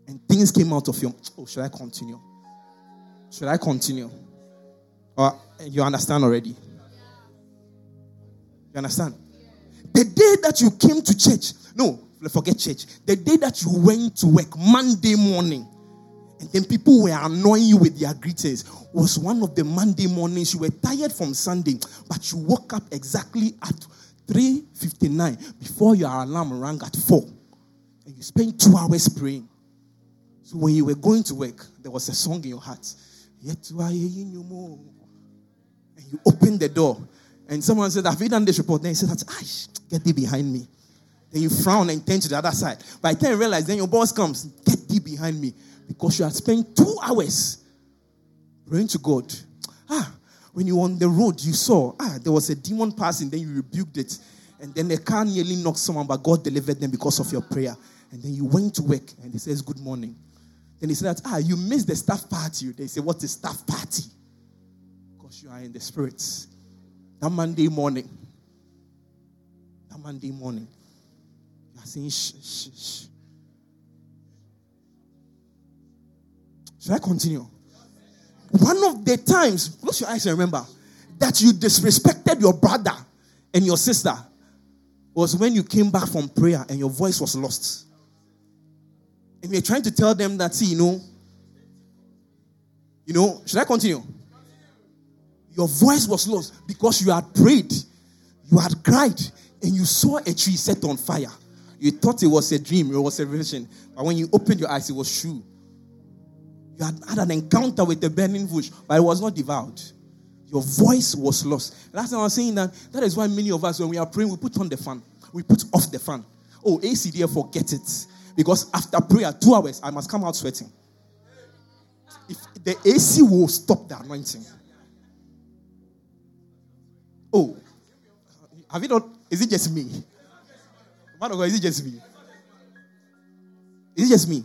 And things came out of you. Oh, should I continue? Should I continue? Or you understand already? You understand? The day that you came to church, no, forget church. The day that you went to work, Monday morning, and then people were annoying you with their greetings, was one of the Monday mornings. You were tired from Sunday, but you woke up exactly at 3.59 before your alarm rang at 4. And you spent two hours praying. So when you were going to work, there was a song in your heart. Yet I you more. You open the door. And someone said, Have you done this report? Then he said, get thee behind me. Then you frown and turn to the other side. By the time you realize, then your boss comes, get thee behind me. Because you had spent two hours praying to God. Ah, when you were on the road, you saw, ah, there was a demon passing, then you rebuked it. And then the car nearly knocked someone, but God delivered them because of your prayer. And then you went to work and he says, Good morning. Then he said, Ah, you missed the staff party. They say, What's the staff party? You are in the spirits. That Monday morning, that Monday morning, you are saying, shh, shh, shh. Should I continue? One of the times, close your eyes and remember, that you disrespected your brother and your sister was when you came back from prayer and your voice was lost. And you're trying to tell them that, see, you know, you know, should I continue? Your voice was lost because you had prayed, you had cried, and you saw a tree set on fire. You thought it was a dream, it was a vision. But when you opened your eyes, it was true. You had had an encounter with the burning bush, but it was not devoured. Your voice was lost. Last time I was saying that that is why many of us, when we are praying, we put on the fan. We put off the fan. Oh, ACDF, forget it. Because after prayer, two hours, I must come out sweating. If the AC will stop the anointing. Oh, have you not? Is it just me? Man of God, is it just me? Is it just me?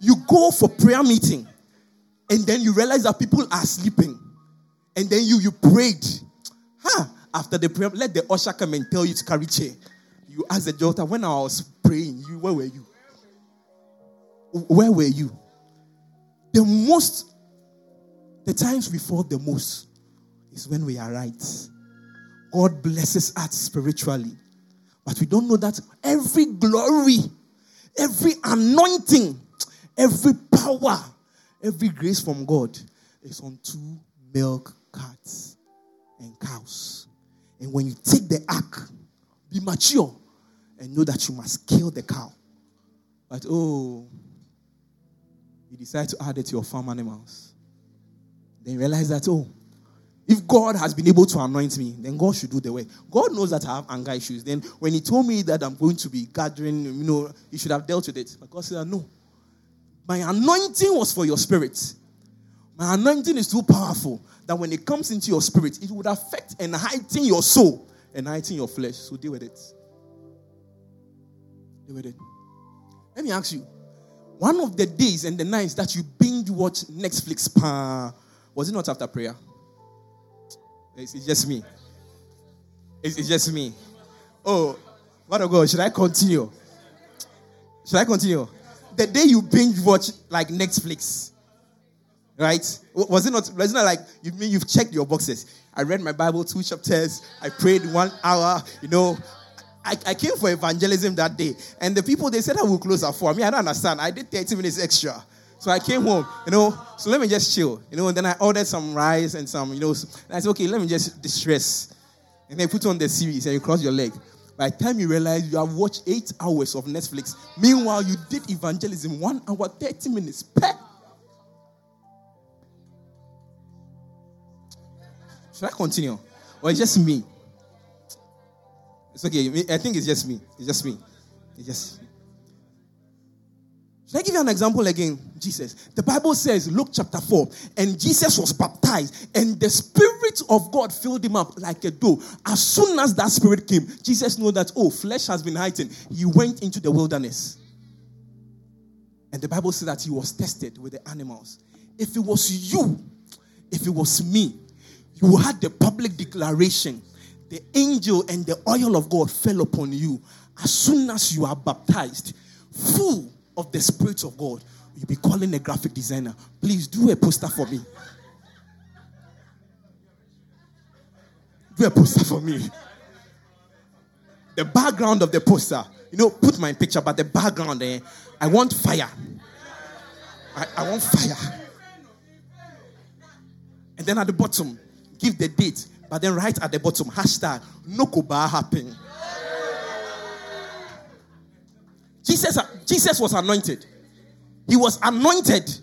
You go for prayer meeting, and then you realize that people are sleeping, and then you you prayed. Huh? After the prayer, let the usher come and tell you to carry chair. You ask the daughter, when I was praying, you where were you? Where were you? The most, the times we fall the most is when we are right. God blesses us spiritually. But we don't know that every glory, every anointing, every power, every grace from God is on two milk carts and cows. And when you take the ark, be mature and know that you must kill the cow. But oh, you decide to add it to your farm animals. Then you realize that, oh, if God has been able to anoint me, then God should do the work. God knows that I have anger issues. Then when He told me that I'm going to be gathering, you know, He should have dealt with it. But God said, no. My anointing was for your spirit. My anointing is too powerful that when it comes into your spirit, it would affect and heighten your soul enlightening your flesh. So deal with it. Deal with it. Let me ask you. One of the days and the nights that you binge watch Netflix, was it not after prayer? It's, just me. It's, it's just me. Oh, what a God. Should I continue? Should I continue? The day you binge watch like Netflix, right? Was it not? Was it not like you mean you've checked your boxes? I read my Bible two chapters. I prayed one hour. You know, I, I came for evangelism that day, and the people they said I will close at four. I mean, I don't understand. I did thirty minutes extra. So I came home, you know, so let me just chill, you know, and then I ordered some rice and some, you know, and I said, okay, let me just distress. And then put on the series and you cross your leg. By the time you realize you have watched eight hours of Netflix, meanwhile you did evangelism one hour, 30 minutes. Per. Should I continue? Or it's just me? It's okay. I think it's just me. It's just me. It's just should I give you an example again? Jesus. The Bible says, Luke chapter 4, and Jesus was baptized, and the Spirit of God filled him up like a dough. As soon as that Spirit came, Jesus knew that, oh, flesh has been heightened. He went into the wilderness. And the Bible says that he was tested with the animals. If it was you, if it was me, you had the public declaration, the angel and the oil of God fell upon you. As soon as you are baptized, full of the Spirit of God, you'll be calling a graphic designer. Please do a poster for me. Do a poster for me. The background of the poster, you know, put my picture, but the background there, I want fire. I, I want fire. And then at the bottom, give the date, but then right at the bottom, hashtag Nokoba happen. Jesus, Jesus was anointed. He was anointed.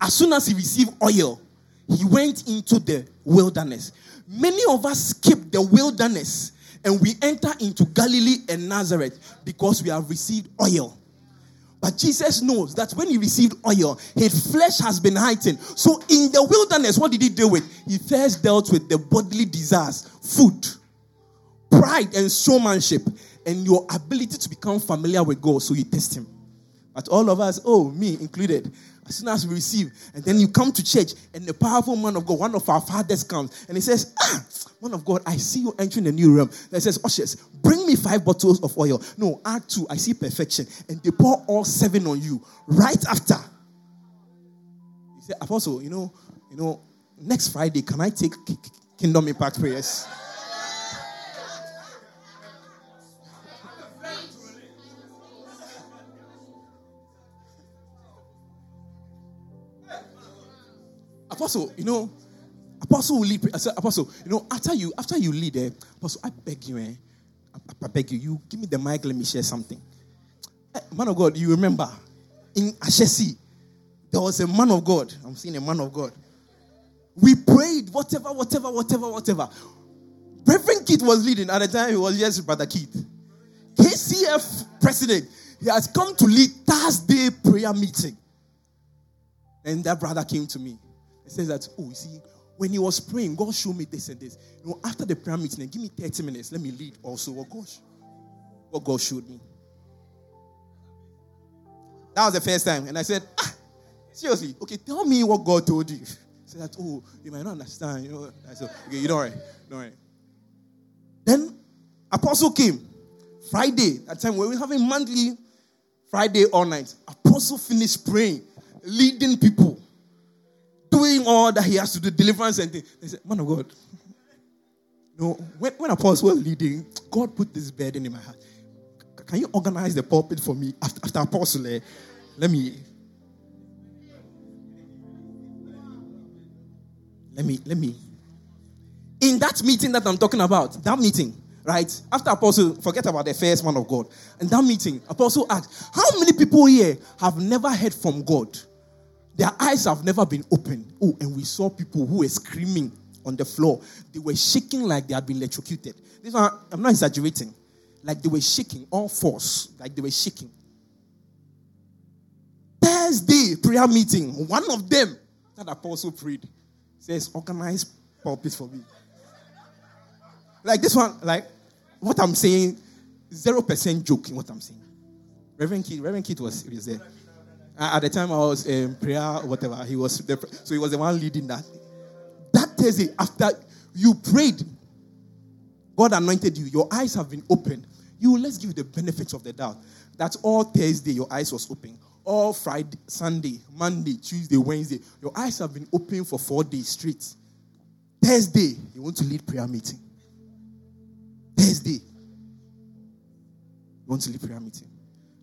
As soon as he received oil, he went into the wilderness. Many of us skip the wilderness and we enter into Galilee and Nazareth because we have received oil. But Jesus knows that when he received oil, his flesh has been heightened. So in the wilderness, what did he deal with? He first dealt with the bodily desires, food, pride, and showmanship and your ability to become familiar with God, so you test Him. But all of us, oh, me included, as soon as we receive, and then you come to church, and the powerful man of God, one of our fathers comes, and he says, Ah, man of God, I see you entering a new realm. That says, Ushers, bring me five bottles of oil. No, add two. I see perfection. And they pour all seven on you right after. He said, Apostle, you know, you know, next Friday, can I take Kingdom Impact prayers? Apostle, you know, Apostle will lead. I said, Apostle, you know, after you after you lead, eh, Apostle, I beg you, eh, I, I beg you, you give me the mic, let me share something. Eh, man of God, you remember in Ashesi, there was a man of God. I'm seeing a man of God. We prayed, whatever, whatever, whatever, whatever. Reverend Keith was leading at the time. He was just Brother Keith. KCF president. He has come to lead Thursday prayer meeting. And that brother came to me. He says that, oh, you see, when he was praying, God showed me this and this. You know, after the prayer meeting, give me 30 minutes. Let me lead also what God, what God showed me. That was the first time. And I said, ah, seriously, okay, tell me what God told you. Said that, oh, you might not understand. You know, I said, okay, you don't worry. Don't worry. Then Apostle came. Friday, that time we were having monthly Friday all night. Apostle finished praying, leading people doing all that he has to do, deliverance and things. They said, Man of God, no, when, when Apostle was leading, God put this burden in my heart. Can you organize the pulpit for me after, after Apostle? Eh? Let me. Let me, let me. In that meeting that I'm talking about, that meeting, right? After Apostle, forget about the first man of God. In that meeting, Apostle asked, How many people here have never heard from God? Their eyes have never been opened. Oh, and we saw people who were screaming on the floor. They were shaking like they had been electrocuted. This one, I'm not exaggerating. Like they were shaking, all force, like they were shaking. Thursday prayer meeting, one of them, that apostle prayed, says, organize pulpit for me. Like this one, like what I'm saying, zero percent joke in what I'm saying. Reverend Kid, Reverend Kid was, was there. At the time I was in prayer whatever, he was there, so he was the one leading that. That Thursday, after you prayed, God anointed you, your eyes have been opened. You let's give you the benefits of the doubt. That's all Thursday, your eyes was open. All Friday, Sunday, Monday, Tuesday, Wednesday, your eyes have been open for four days straight. Thursday, you want to lead prayer meeting. Thursday, you want to lead prayer meeting.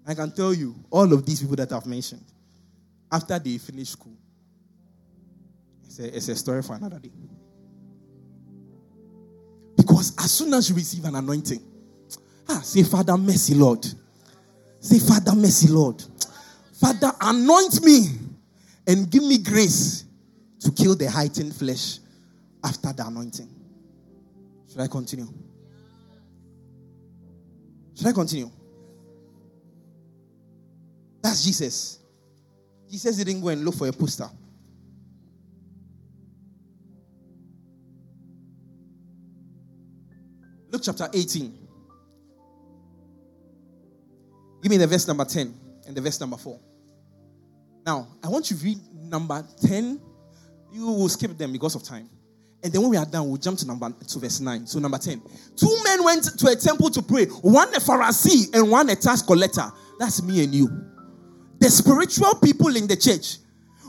I can tell you, all of these people that I've mentioned, after they finish school, it's a, it's a story for another day. Because as soon as you receive an anointing, ah, say, Father, mercy, Lord. Say, Father, mercy, Lord. Father, anoint me and give me grace to kill the heightened flesh after the anointing. Should I continue? Should I continue? That's Jesus. Jesus didn't go and look for a poster. Luke chapter 18. Give me the verse number 10 and the verse number 4. Now, I want you to read number 10. You will skip them because of time. And then when we are done, we'll jump to number to verse 9. So number 10. Two men went to a temple to pray. One a Pharisee and one a tax collector. That's me and you. The spiritual people in the church.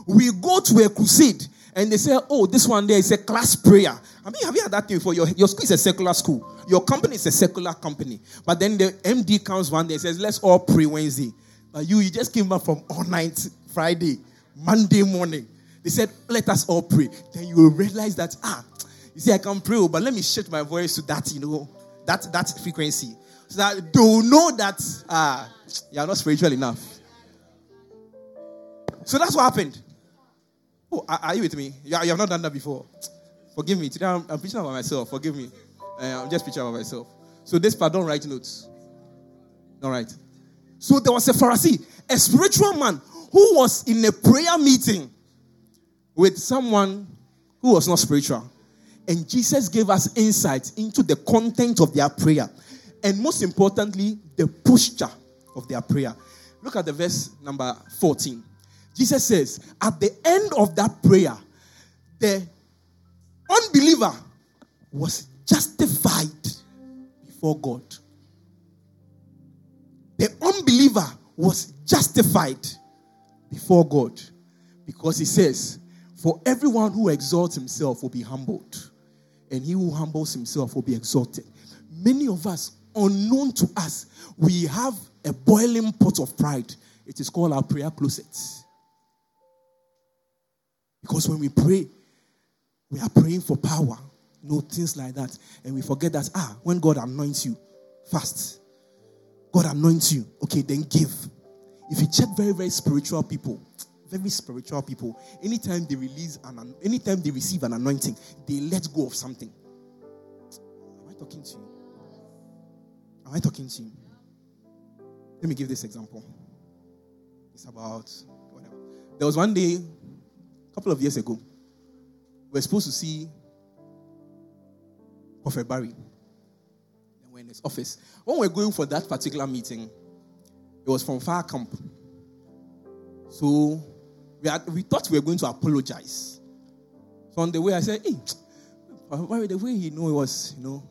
We go to a crusade and they say, oh, this one there is a class prayer. I mean, have you had that thing before? Your, your school is a secular school. Your company is a secular company. But then the MD comes one day and says, let's all pray Wednesday. But you, you just came back from all night Friday, Monday morning. They said, let us all pray. Then you will realize that, ah, you see, I can pray, oh, but let me shift my voice to that, you know, that, that frequency. So that they know that, ah, you are not spiritual enough. So that's what happened. Oh, are, you with me? You, you have not done that before. Forgive me. Today I'm, I'm preaching about myself. Forgive me. Uh, I'm just preaching about myself. So this part, don't write notes. Don't. So there was a Pharisee, a spiritual man, who was in a prayer meeting with someone who was not spiritual. And Jesus gave us insight into the content of their prayer. And most importantly, the posture of their prayer. Look at the verse number 14. Jesus says, at the end of that prayer, the unbeliever was justified before God. The unbeliever was justified before God because he says, For everyone who exalts himself will be humbled, and he who humbles himself will be exalted. Many of us, unknown to us, we have a boiling pot of pride. It is called our prayer closet. Because when we pray, we are praying for power, no things like that. And we forget that, ah, when God anoints you, fast. God anoints you, okay, then give. If you check very, very spiritual people, very spiritual people, anytime they release an, anytime they receive an anointing, they let go of something. Am I talking to you? Am I talking to you? Let me give this example. It's about whatever. There was one day, a couple of years ago, we're supposed to see Prophet Barry. And we're in his office. When we are going for that particular meeting, it was from far camp. So we, had, we thought we were going to apologize. So on the way, I said, hey, Barry, the way he knew it was, you know.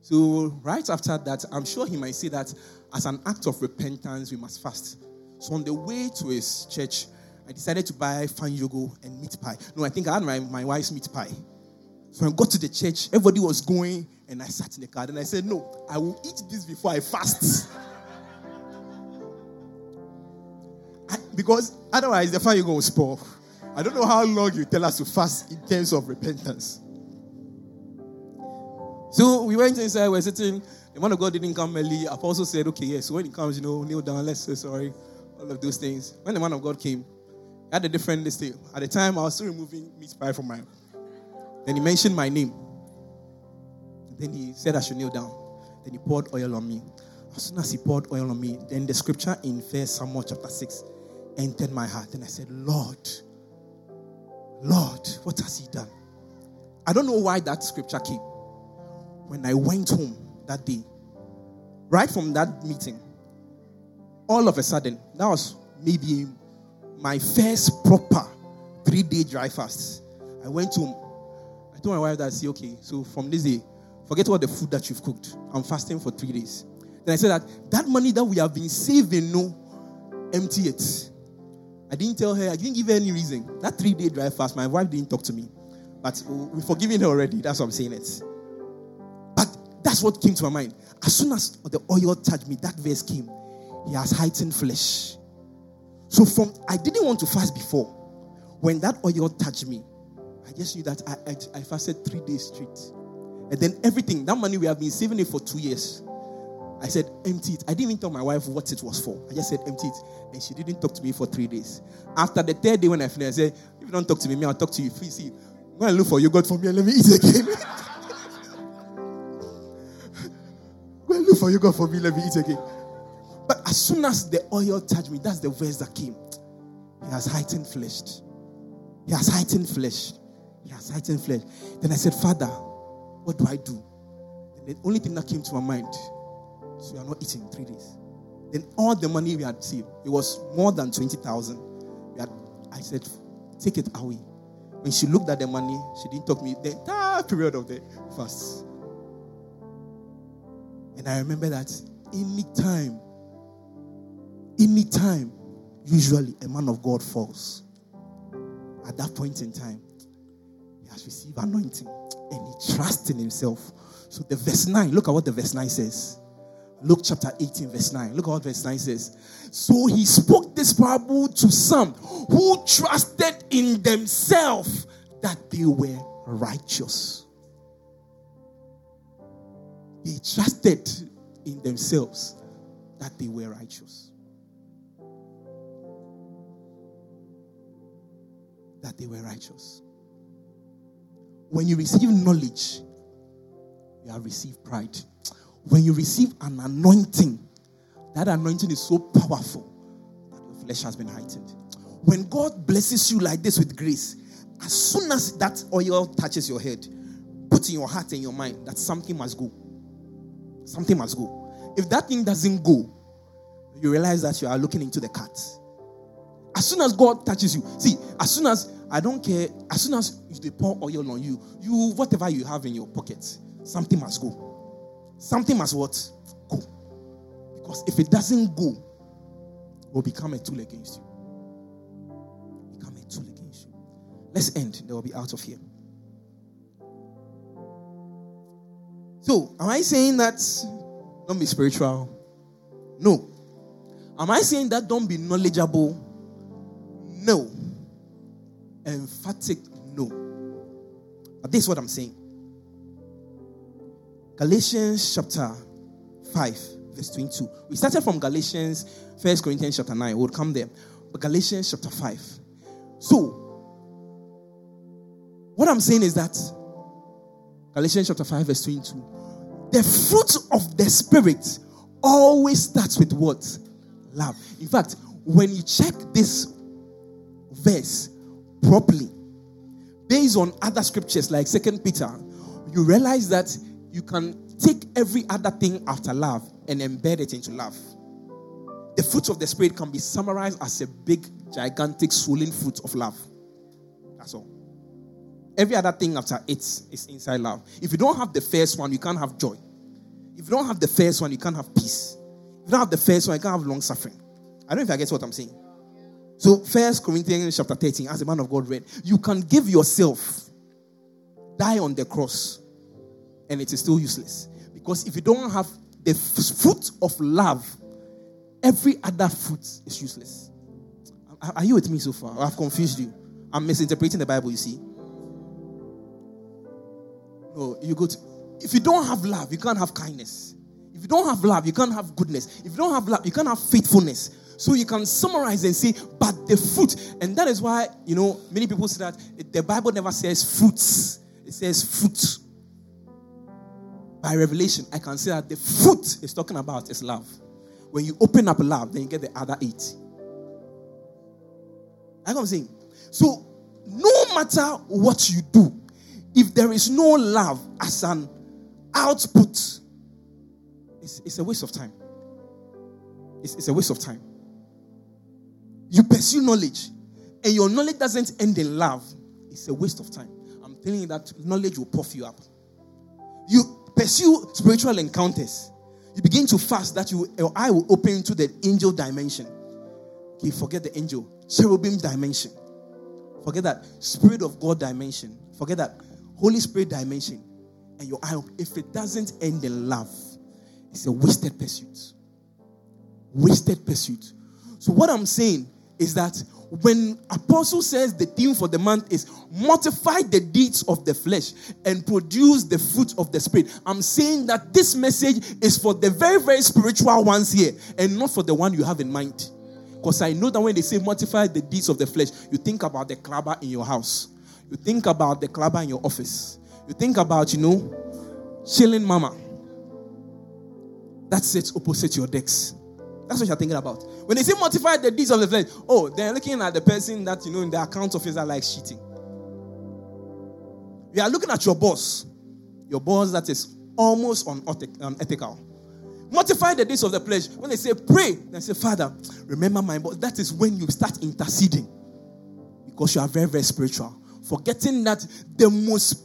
So right after that, I'm sure he might say that as an act of repentance, we must fast. So on the way to his church, I decided to buy FanYogo and meat pie. No, I think I had my, my wife's meat pie. So I got to the church, everybody was going, and I sat in the car and I said, No, I will eat this before I fast. Because otherwise, the fire will spoil. I don't know how long you tell us to fast in terms of repentance. So we went inside, we are sitting. The man of God didn't come early. Apostle said, Okay, yes, so when he comes, you know, kneel down, let's say sorry, all of those things. When the man of God came, I had a different list. At the time, I was still removing meat pie from my. Then he mentioned my name. Then he said I should kneel down. Then he poured oil on me. As soon as he poured oil on me, then the scripture in First Samuel chapter 6 entered my heart. And I said, Lord, Lord, what has he done? I don't know why that scripture came. when I went home that day, right from that meeting, all of a sudden, that was maybe my first proper three day dry fast. I went home. I told my wife that I say, okay, so from this day, forget about the food that you've cooked. I'm fasting for three days. Then I said that that money that we have been saving, no, empty it. I didn't tell her, I didn't give her any reason. That three day dry fast, my wife didn't talk to me. But oh, we've forgiven her already. That's what I'm saying it. But that's what came to my mind. As soon as the oil touched me, that verse came. He has heightened flesh. So from I didn't want to fast before. When that oil touched me, I just knew that I, I, I fasted three days straight. And then everything, that money we have been saving it for two years. I said, empty it. I didn't even tell my wife what it was for. I just said, empty it. And she didn't talk to me for three days. After the third day, when I finished, I said, if you don't talk to me, me, I'll talk to you. Please see, go and look for yogurt for me and let me eat again. [LAUGHS] go and look for you, God, for me, let me eat again. As soon as the oil touched me, that's the verse that came. He has heightened flesh. He has heightened flesh. He has heightened flesh. Then I said, Father, what do I do? And the only thing that came to my mind so you are not eating three days. Then all the money we had saved, it was more than 20,000. We had, I said, take it away. When she looked at the money, she didn't talk to me the entire period of the fast. And I remember that any time, any time, usually a man of God falls. At that point in time, he has received anointing and he trusts in himself. So the verse 9, look at what the verse 9 says. Luke chapter 18, verse 9. Look at what verse 9 says. So he spoke this parable to some who trusted in themselves that they were righteous. They trusted in themselves that they were righteous. That they were righteous. When you receive knowledge, you have received pride when you receive an anointing, that anointing is so powerful that your flesh has been heightened. When God blesses you like this with grace, as soon as that oil touches your head, put in your heart and your mind that something must go. Something must go. If that thing doesn't go, you realize that you are looking into the cat. As soon as God touches you, see, as soon as I don't care, as soon as if they pour oil on you, you whatever you have in your pocket, something must go. Something must what? Go. Because if it doesn't go, it will become a tool against you. Become a tool against you. Let's end. They will be out of here. So, am I saying that don't be spiritual? No. Am I saying that don't be knowledgeable? No. Emphatic no. But this is what I'm saying. Galatians chapter 5, verse 22. We started from Galatians, First Corinthians chapter 9. We'll come there. But Galatians chapter 5. So, what I'm saying is that Galatians chapter 5, verse 22. The fruit of the Spirit always starts with what? Love. In fact, when you check this verse properly, based on other scriptures like Second Peter, you realize that you can take every other thing after love and embed it into love. The fruit of the Spirit can be summarized as a big, gigantic, swollen fruit of love. That's all. Every other thing after it is inside love. If you don't have the first one, you can't have joy. If you don't have the first one, you can't have peace. If you don't have the first one, you can't have long suffering. I don't know if I get what I'm saying. So, First Corinthians chapter 13, as a man of God read, you can give yourself, die on the cross, and it is still useless. Because if you don't have the fruit of love, every other fruit is useless. Are you with me so far? I've confused you. I'm misinterpreting the Bible, you see. No, you go to, if you don't have love, you can't have kindness. If you don't have love, you can't have goodness. If you don't have love, you can't have faithfulness. So you can summarize and say, but the fruit. And that is why, you know, many people say that the Bible never says fruits, it says fruit by revelation, I can say that the fruit is talking about is love. When you open up love, then you get the other eight. Like I'm saying. So, no matter what you do, if there is no love as an output, it's, it's a waste of time. It's, it's a waste of time. You pursue knowledge, and your knowledge doesn't end in love. It's a waste of time. I'm telling you that knowledge will puff you up. You pursue spiritual encounters. You begin to fast that you, your eye will open to the angel dimension. Okay, forget the angel, cherubim dimension. Forget that spirit of God dimension. Forget that Holy Spirit dimension. And your eye, if it doesn't end in love, it's a wasted pursuit. Wasted pursuit. So, what I'm saying is that when apostle says the theme for the month is mortify the deeds of the flesh and produce the fruit of the spirit i'm saying that this message is for the very very spiritual ones here and not for the one you have in mind. Because i know that when they say mortify the deeds of the flesh you think about the clubber in your house. You think about the clubber in your office. You think about you know chilling mama. That sits opposite your decks. That's what you're thinking about. When they say mortify the deeds of the flesh, oh, they're looking at the person that you know in the account office that likes cheating. You are looking at your boss, your boss that is almost unethical. Um, mortify the deeds of the flesh. When they say pray, they say, Father, remember my boss. That is when you start interceding because you are very, very spiritual. Forgetting that the most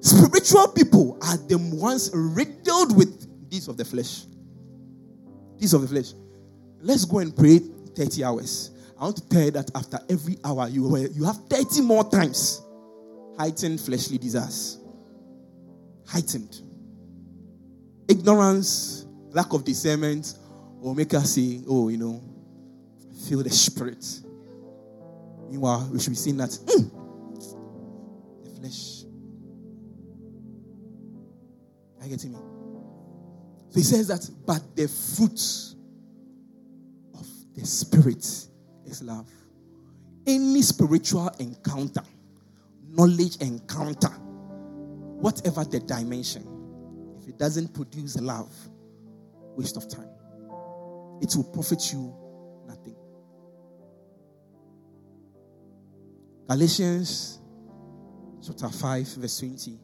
spiritual people are the ones riddled with deeds of the flesh. Deeds of the flesh. Let's go and pray 30 hours. I want to tell you that after every hour, you, you have 30 more times heightened fleshly desires. Heightened. Ignorance, lack of discernment will make us say, oh, you know, feel the spirit. Meanwhile, we should be seeing that mm, the flesh. Are you getting me? So he says that, but the fruit the Spirit is love. Any spiritual encounter, knowledge encounter, whatever the dimension, if it doesn't produce love, waste of time. It will profit you nothing. Galatians chapter 5, verse 22.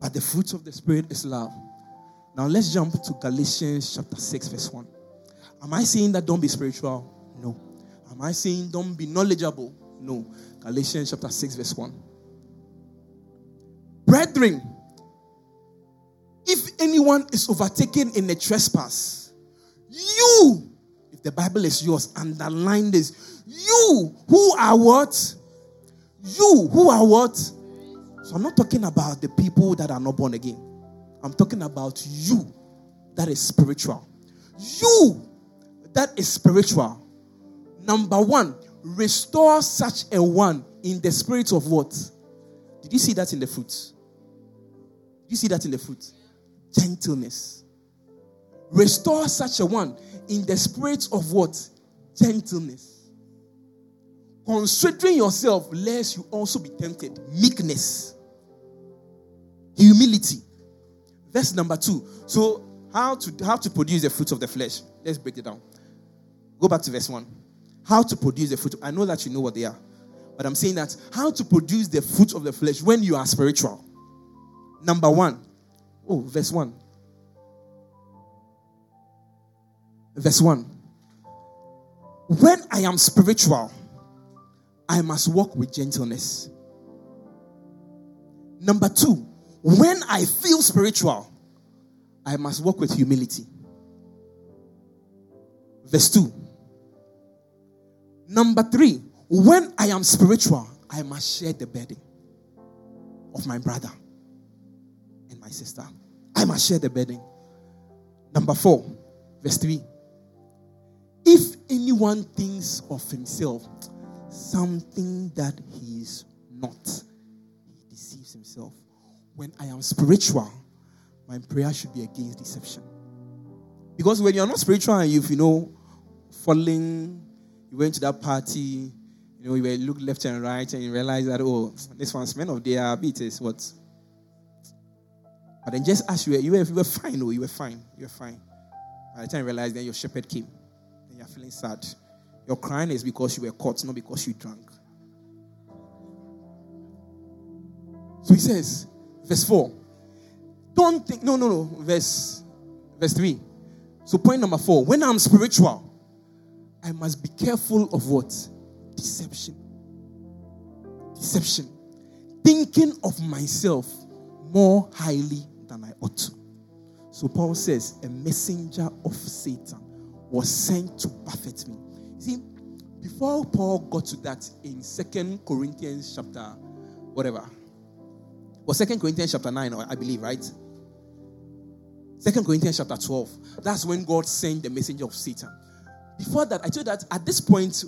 But the fruit of the Spirit is love. Now let's jump to Galatians chapter 6, verse 1. Am I saying that don't be spiritual? No. Am I saying don't be knowledgeable? No. Galatians chapter 6, verse 1. Brethren, if anyone is overtaken in a trespass, you, if the Bible is yours, underline this. You who are what? You who are what? So I'm not talking about the people that are not born again. I'm talking about you that is spiritual. You that is spiritual. Number one, restore such a one in the spirit of what? Did you see that in the fruit? Did you see that in the fruit? Gentleness. Restore such a one in the spirit of what? Gentleness. Considering yourself, lest you also be tempted. Meekness. Humility. Verse number two. So, how to how to produce the fruit of the flesh? Let's break it down. Go back to verse 1. How to produce the fruit. I know that you know what they are. But I'm saying that how to produce the fruit of the flesh when you are spiritual. Number one. Oh, verse 1. Verse 1. When I am spiritual, I must walk with gentleness. Number two, when I feel spiritual, I must walk with humility. Verse 2 Number three, when I am spiritual, I must share the burden of my brother and my sister. I must share the burden. Number four, verse three. If anyone thinks of himself something that he is not, he deceives himself. When I am spiritual, my prayer should be against deception. Because when you're not spiritual and you've, you know, falling you went to that party, you know, you were look left and right, and you realize that, oh, this one's men of their beat what? But then just as you were, you were, you were fine, oh, you were fine, you were fine. By the time you realized, then your shepherd came, and you're feeling sad. Your crying is because you were caught, not because you drank. So he says, verse 4 Don't think, no, no, no. Verse, verse 3. So, point number four when I'm spiritual, I must be careful of what? Deception. Deception. Thinking of myself more highly than I ought to. So, Paul says, a messenger of Satan was sent to buffet me. See, before Paul got to that in Second Corinthians chapter, whatever, or Second Corinthians chapter 9, I believe, right? Second Corinthians chapter 12. That's when God sent the messenger of Satan. Before that, I told that at this point,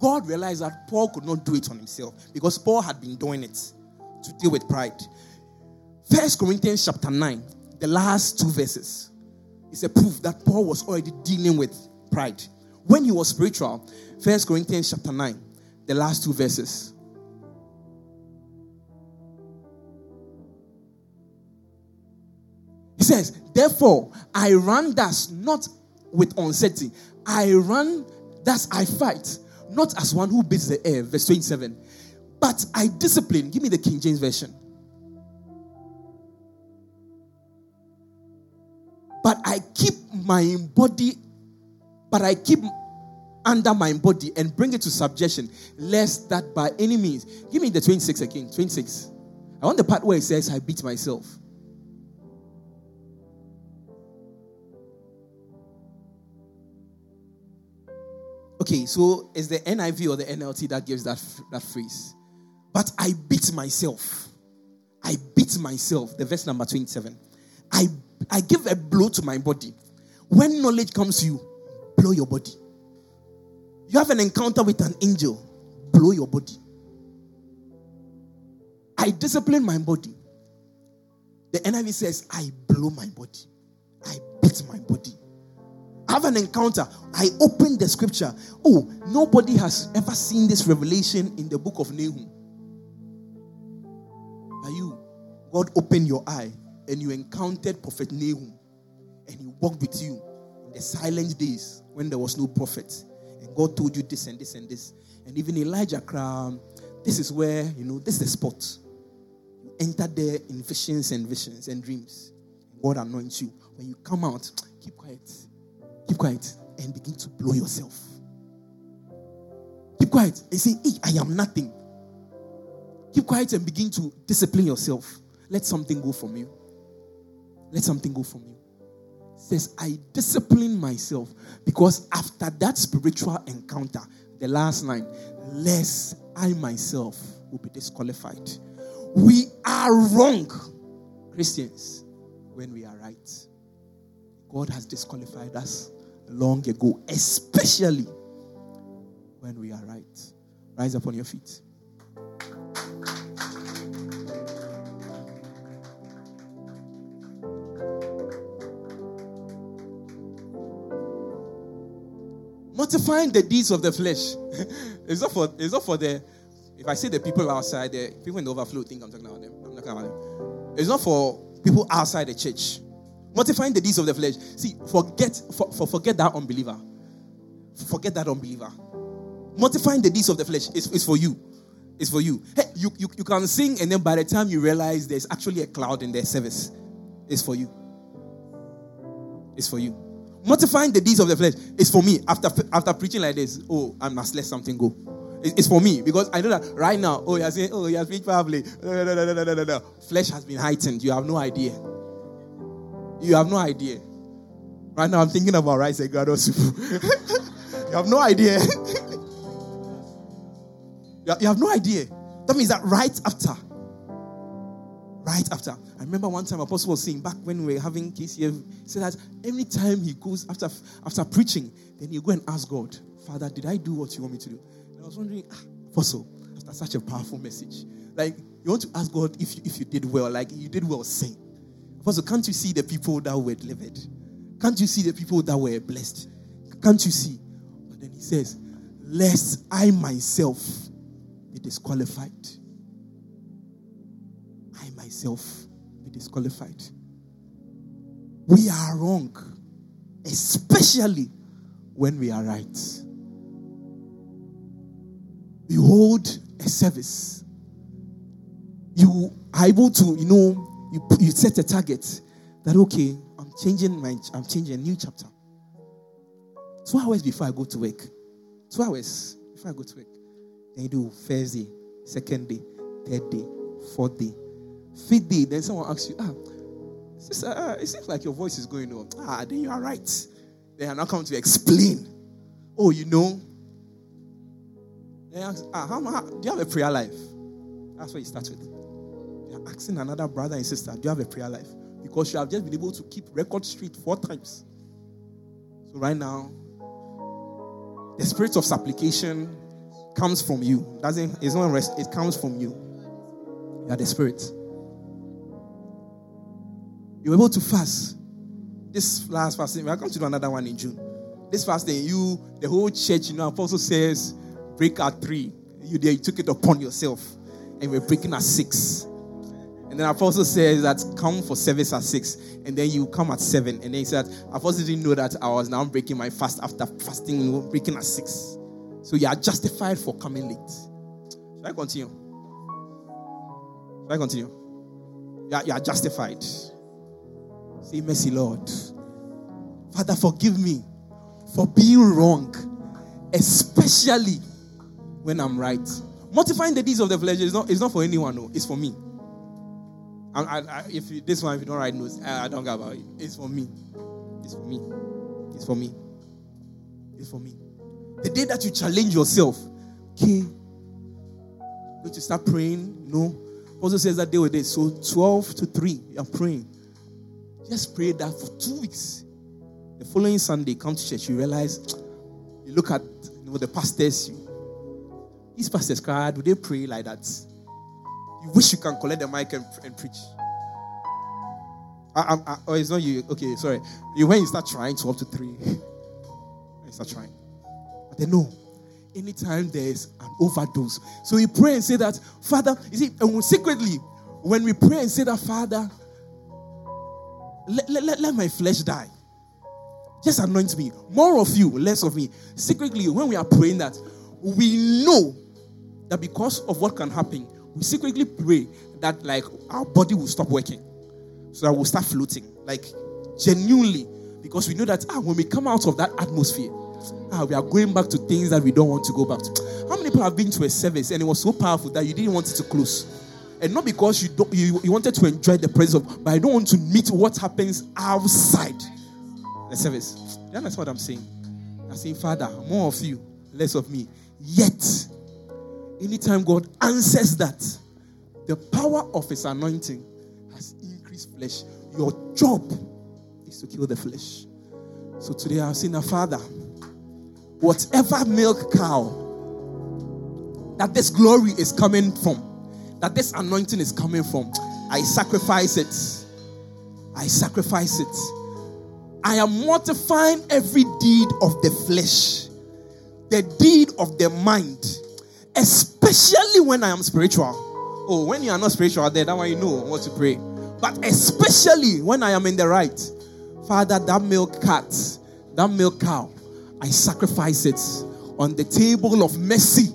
God realized that Paul could not do it on himself because Paul had been doing it to deal with pride. First Corinthians chapter 9, the last two verses, is a proof that Paul was already dealing with pride. When he was spiritual, First Corinthians chapter 9, the last two verses. He says, Therefore, I run thus not with uncertainty. I run thus I fight, not as one who beats the air. Verse 27. But I discipline. Give me the King James Version. But I keep my body, but I keep under my body and bring it to subjection, lest that by any means. Give me the 26 again. 26. I want the part where it says, I beat myself. Okay, so it's the NIV or the NLT that gives that, that phrase. But I beat myself. I beat myself. The verse number 27. I, I give a blow to my body. When knowledge comes to you, blow your body. You have an encounter with an angel, blow your body. I discipline my body. The NIV says, I blow my body. I beat my body have an encounter. I open the scripture. Oh, nobody has ever seen this revelation in the book of Nahum. Are you? God opened your eye and you encountered Prophet Nahum and he walked with you in the silent days when there was no prophet. And God told you this and this and this. And even Elijah cried, this is where, you know, this is the spot. You enter there in visions and visions and dreams. God anoints you. When you come out, keep quiet. Keep quiet and begin to blow yourself. Keep quiet and say, hey, I am nothing. Keep quiet and begin to discipline yourself. Let something go from you. Let something go from you. says, I discipline myself because after that spiritual encounter, the last line, lest I myself will be disqualified. We are wrong, Christians, when we are right. God has disqualified us long ago, especially when we are right. Rise up on your feet. Mortifying the deeds of the flesh. [LAUGHS] it's not for it's not for the if I say the people outside, the people in the overflow think I'm talking about them. I'm not talking about them. It's not for people outside the church. Mortifying the deeds of the flesh. See, forget for, for forget that unbeliever. Forget that unbeliever. Mortifying the deeds of the flesh is, is for you. It's for you. Hey, you, you. You can sing, and then by the time you realize there's actually a cloud in their service, it's for you. It's for you. Mortifying the deeds of the flesh is for me. After after preaching like this, oh, I must let something go. It's for me because I know that right now. Oh, you're saying, oh, you're speaking powerfully. No, no, no, no, no, no, no. Flesh has been heightened. You have no idea. You have no idea. Right now, I'm thinking about rice and soup. [LAUGHS] you have no idea. [LAUGHS] you have no idea. That means that right after, right after. I remember one time Apostle was saying back when we were having KCF, he said that every time he goes after after preaching, then he go and ask God, Father, did I do what you want me to do? And I was wondering, ah, Apostle, after such a powerful message, like you want to ask God if you, if you did well, like you did well, say. Apostle, can't you see the people that were delivered? Can't you see the people that were blessed? Can't you see? But then he says, Lest I myself be disqualified. I myself be disqualified. We are wrong, especially when we are right. You hold a service. You are able to, you know, You, you set a target that, okay, I'm changing my, I'm changing a new chapter. Two hours before I go to work. Two hours before I go to work. Then you do first day, second day, third day, fourth day, fifth day. Then someone asks you, ah, sister, uh, it seems like your voice is going on. Ah, then you are right. They are not coming to explain. Oh, you know. They ask, ah, how, how, do you have a prayer life? That's what you start with. You are asking another brother and sister, do you have a prayer life? Because you have just been able to keep record straight four times. So right now, the spirit of supplication comes from you. Doesn't it's not rest, it comes from you. You are the spirit. You're able to fast. This last fasting, we're going to do another one in June. This fasting, you, the whole church, you know, Apostle says, break at three. You there, you took it upon yourself. And we're breaking at six. And then Apostle says that come for service at six. And then you come at seven. And then he said, Apostle didn't know that I was now breaking my fast after fasting, breaking at six. So you are justified for coming late. Should I continue? Should I continue? You are, you are justified. Say, Mercy, Lord. Father, forgive me for being wrong, especially when I'm right. Mortifying the deeds of the flesh is not, is not for anyone, no, it's for me. I, I, uh, if you, this one, if you don't write notes, I, I don't care about it. It's for me. It's for me. It's for me. It's for me. The day that you challenge yourself, okay, going to start praying. No. Also says that day with day. So 12 to 3, you're praying. Just pray that for two weeks. The following Sunday, come to church, you realize, you look at you know, the pastors, you, these pastors cry, do they pray like that? You wish you can collect the mic and, and preach. I, I, I, oh, it's not you. Okay, sorry. You when you start trying 12 to 3, [LAUGHS] you start trying. But they know anytime there's an overdose. So we pray and say that, Father, you see, and secretly, when we pray and say that, Father, let, let, let my flesh die. Just anoint me. More of you, less of me. Secretly, when we are praying that, we know that because of what can happen, we secretly pray that like our body will stop working. So that we'll start floating. Like genuinely. Because we know that ah, when we come out of that atmosphere, ah, we are going back to things that we don't want to go back to. How many people have been to a service and it was so powerful that you didn't want it to close? And not because you don't you, you wanted to enjoy the presence of, but I don't want to meet what happens outside the service. You understand what I'm saying? I'm saying, Father, more of you, less of me. Yet, anytime God answers that, the power of his anointing has increased flesh. Your job is to kill the flesh. So today I've seen a father, whatever milk cow that this glory is coming from, that this anointing is coming from, I sacrifice it. I sacrifice it. I am mortifying every deed of the flesh, the deed of the mind, especially when I am spiritual. Oh, when you are not spiritual, then that one you know what to pray. But especially when I am in the right, Father, that milk cat, that milk cow, I sacrifice it on the table of mercy,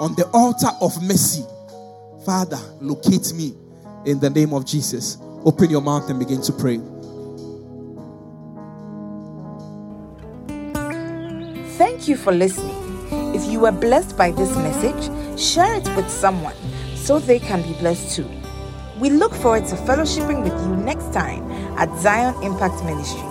on the altar of mercy. Father, locate me in the name of Jesus. Open your mouth and begin to pray. Thank you for listening. If you were blessed by this message, share it with someone so they can be blessed too. We look forward to fellowshipping with you next time at Zion Impact Ministry.